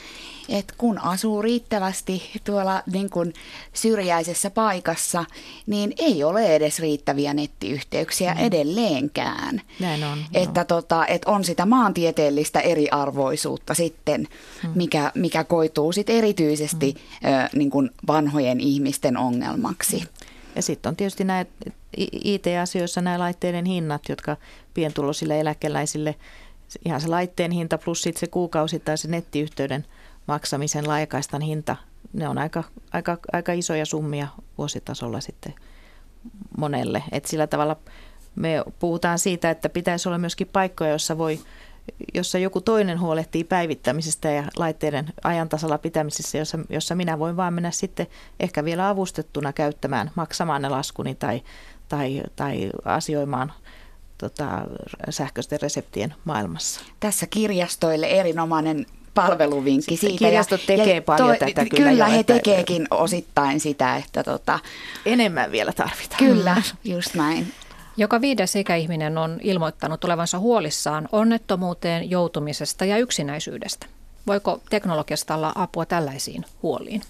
että kun asuu riittävästi tuolla niin kuin syrjäisessä paikassa, niin ei ole edes riittäviä nettiyhteyksiä mm. edelleenkään. Näin on. Että, tota, että on sitä maantieteellistä eriarvoisuutta sitten, mm. mikä, mikä koituu sitten erityisesti mm. ö, niin kuin vanhojen ihmisten ongelmaksi. Ja sitten on tietysti näitä IT-asioissa nämä laitteiden hinnat, jotka pientuloisille eläkeläisille, ihan se laitteen hinta plus sitten se kuukausittaisen nettiyhteyden maksamisen laajakaistan hinta, ne on aika, aika, aika isoja summia vuositasolla sitten monelle. Et sillä tavalla me puhutaan siitä, että pitäisi olla myöskin paikkoja, jossa voi jossa joku toinen huolehtii päivittämisestä ja laitteiden ajantasalla pitämisessä, jossa, jossa minä voin vaan mennä sitten ehkä vielä avustettuna käyttämään, maksamaan ne laskuni tai, tai, tai asioimaan tota, sähköisten reseptien maailmassa. Tässä kirjastoille erinomainen palveluvinkki siitä. Kirjastot tekee ja paljon toi, tätä kyllä. Kyllä, jo, he että, tekeekin osittain sitä, että tota, enemmän vielä tarvitaan. Kyllä, just näin. Joka viides ikäihminen on ilmoittanut olevansa huolissaan onnettomuuteen, joutumisesta ja yksinäisyydestä. Voiko teknologiasta olla apua tällaisiin huoliin?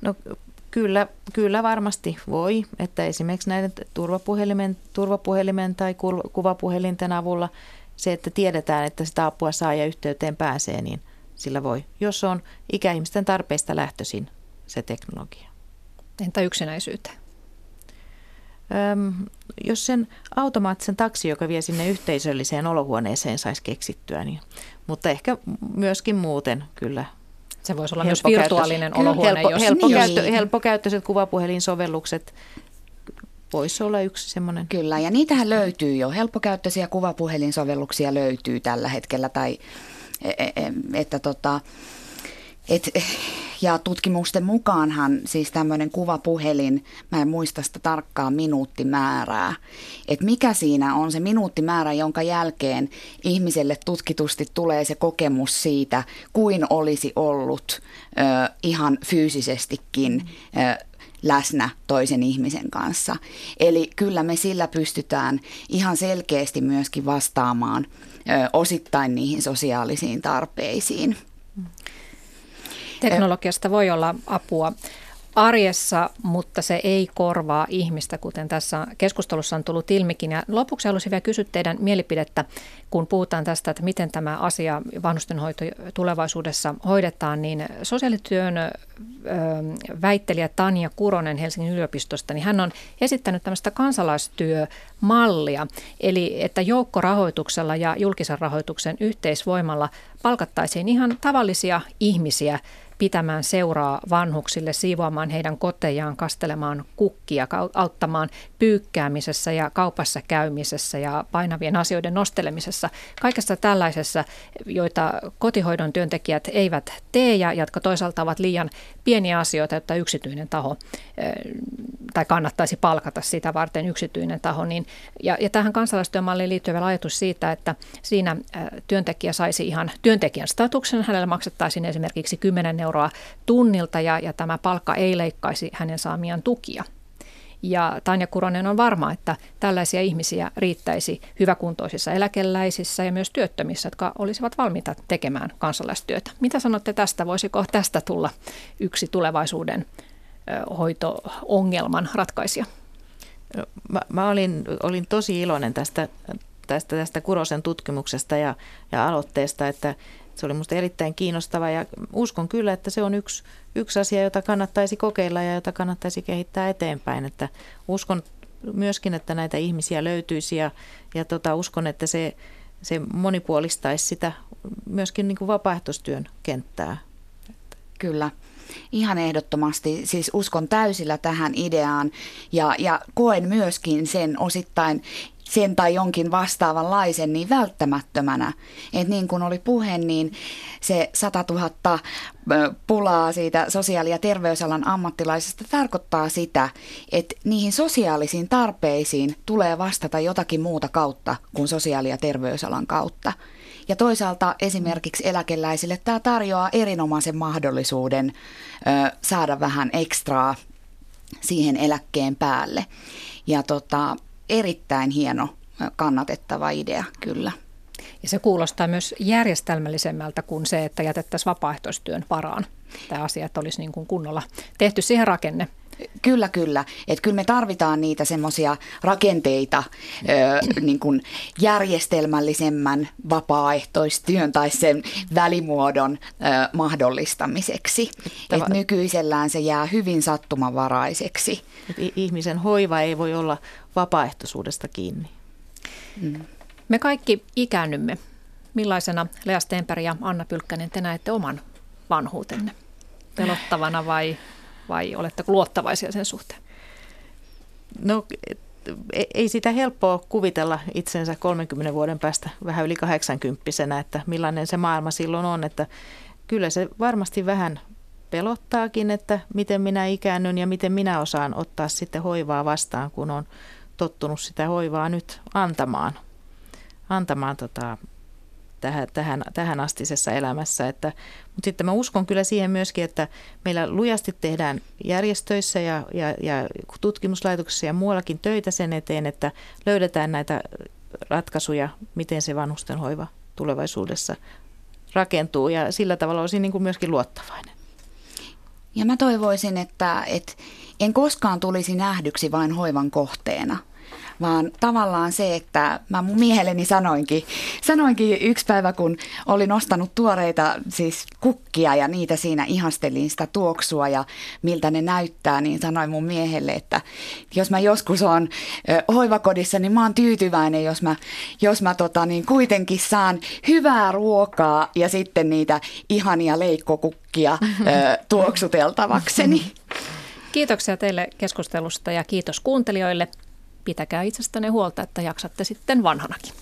No kyllä, kyllä varmasti voi, että esimerkiksi näiden turvapuhelimen, turvapuhelimen tai kuvapuhelinten avulla se, että tiedetään, että sitä apua saa ja yhteyteen pääsee, niin sillä voi, jos on ikäihmisten tarpeista lähtöisin se teknologia. Entä yksinäisyyteen? Öm, jos sen automaattisen taksi, joka vie sinne yhteisölliseen olohuoneeseen, saisi keksittyä, niin, mutta ehkä myöskin muuten kyllä. Se voisi olla myös virtuaalinen olohuone. Helppo, jos, helppokäyttö, niin. helppokäyttöiset kuvapuhelinsovellukset voisi olla yksi semmoinen. Kyllä, ja niitähän löytyy jo. Helppokäyttöisiä kuvapuhelinsovelluksia löytyy tällä hetkellä. Tai, e, e, e, että tota, et, ja tutkimusten mukaanhan siis tämmöinen kuvapuhelin, mä en muista sitä tarkkaa minuuttimäärää, että mikä siinä on se minuuttimäärä, jonka jälkeen ihmiselle tutkitusti tulee se kokemus siitä, kuin olisi ollut ö, ihan fyysisestikin ö, läsnä toisen ihmisen kanssa. Eli kyllä me sillä pystytään ihan selkeästi myöskin vastaamaan ö, osittain niihin sosiaalisiin tarpeisiin. Teknologiasta voi olla apua arjessa, mutta se ei korvaa ihmistä, kuten tässä keskustelussa on tullut ilmikin. Ja lopuksi haluaisin vielä kysyä teidän mielipidettä, kun puhutaan tästä, että miten tämä asia vanhustenhoito tulevaisuudessa hoidetaan, niin sosiaalityön väittelijä Tanja Kuronen Helsingin yliopistosta, niin hän on esittänyt tämmöistä kansalaistyömallia, eli että joukkorahoituksella ja julkisen rahoituksen yhteisvoimalla palkattaisiin ihan tavallisia ihmisiä pitämään seuraa vanhuksille, siivoamaan heidän kotejaan, kastelemaan kukkia, auttamaan pyykkäämisessä ja kaupassa käymisessä ja painavien asioiden nostelemisessa. Kaikessa tällaisessa, joita kotihoidon työntekijät eivät tee ja jotka toisaalta ovat liian pieniä asioita, että yksityinen taho tai kannattaisi palkata sitä varten yksityinen taho. Niin, ja, ja tähän kansalaistyömalliin liittyy vielä ajatus siitä, että siinä työntekijä saisi ihan työntekijän statuksen, hänelle maksettaisiin esimerkiksi 10 euroa tunnilta ja, ja tämä palkka ei leikkaisi hänen saamiaan tukia. Ja Tanja Kuronen on varma, että tällaisia ihmisiä riittäisi hyväkuntoisissa eläkeläisissä ja myös työttömissä, jotka olisivat valmiita tekemään kansalaistyötä. Mitä sanotte tästä? Voisiko tästä tulla yksi tulevaisuuden hoito-ongelman ratkaisija? Mä, mä olin, olin tosi iloinen tästä, tästä, tästä Kurosen tutkimuksesta ja, ja aloitteesta, että se oli minusta erittäin kiinnostava ja uskon kyllä, että se on yksi, yksi asia, jota kannattaisi kokeilla ja jota kannattaisi kehittää eteenpäin. Että uskon myöskin, että näitä ihmisiä löytyisi ja, ja tota, uskon, että se, se monipuolistaisi sitä myöskin niin kuin vapaaehtoistyön kenttää. Kyllä. Ihan ehdottomasti, siis uskon täysillä tähän ideaan ja, ja koen myöskin sen osittain sen tai jonkin vastaavanlaisen niin välttämättömänä. Että niin kuin oli puhe, niin se 100 000 pulaa siitä sosiaali- ja terveysalan ammattilaisesta tarkoittaa sitä, että niihin sosiaalisiin tarpeisiin tulee vastata jotakin muuta kautta kuin sosiaali- ja terveysalan kautta. Ja toisaalta esimerkiksi eläkeläisille tämä tarjoaa erinomaisen mahdollisuuden ö, saada vähän ekstraa siihen eläkkeen päälle. Ja tota, erittäin hieno, kannatettava idea, kyllä. Ja se kuulostaa myös järjestelmällisemmältä kuin se, että jätettäisiin vapaaehtoistyön varaan tämä asia, että olisi niin kuin kunnolla tehty siihen rakenne. Kyllä, kyllä. Että kyllä me tarvitaan niitä semmoisia rakenteita ö, niin kuin järjestelmällisemmän vapaaehtoistyön tai sen välimuodon ö, mahdollistamiseksi. Et nykyisellään se jää hyvin sattumanvaraiseksi. Et ihmisen hoiva ei voi olla vapaaehtoisuudesta kiinni. Mm. Me kaikki ikäännymme. Millaisena Lea Stenberg ja Anna Pylkkänen te näette oman vanhuutenne? Pelottavana vai vai oletteko luottavaisia sen suhteen? No e, ei sitä helppoa kuvitella itsensä 30 vuoden päästä vähän yli 80 että millainen se maailma silloin on. Että kyllä se varmasti vähän pelottaakin, että miten minä ikäännyn ja miten minä osaan ottaa sitten hoivaa vastaan, kun on tottunut sitä hoivaa nyt antamaan, antamaan tota, tähän, tähän, tähän astisessa elämässä. Että, mutta sitten mä uskon kyllä siihen myöskin, että meillä lujasti tehdään järjestöissä ja, ja, ja tutkimuslaitoksissa ja muuallakin töitä sen eteen, että löydetään näitä ratkaisuja, miten se vanhustenhoiva tulevaisuudessa rakentuu ja sillä tavalla olisin niin kuin myöskin luottavainen. Ja mä toivoisin, että, että en koskaan tulisi nähdyksi vain hoivan kohteena – vaan tavallaan se, että mä mun miehelleni sanoinkin, sanoinkin yksi päivä, kun olin ostanut tuoreita siis kukkia ja niitä siinä ihastelin sitä tuoksua ja miltä ne näyttää, niin sanoin mun miehelle, että jos mä joskus on hoivakodissa, niin mä oon tyytyväinen, jos mä, jos mä tota, niin kuitenkin saan hyvää ruokaa ja sitten niitä ihania leikkokukkia tuoksuteltavakseni. Kiitoksia teille keskustelusta ja kiitos kuuntelijoille. Pitäkää itsestänne huolta, että jaksatte sitten vanhanakin.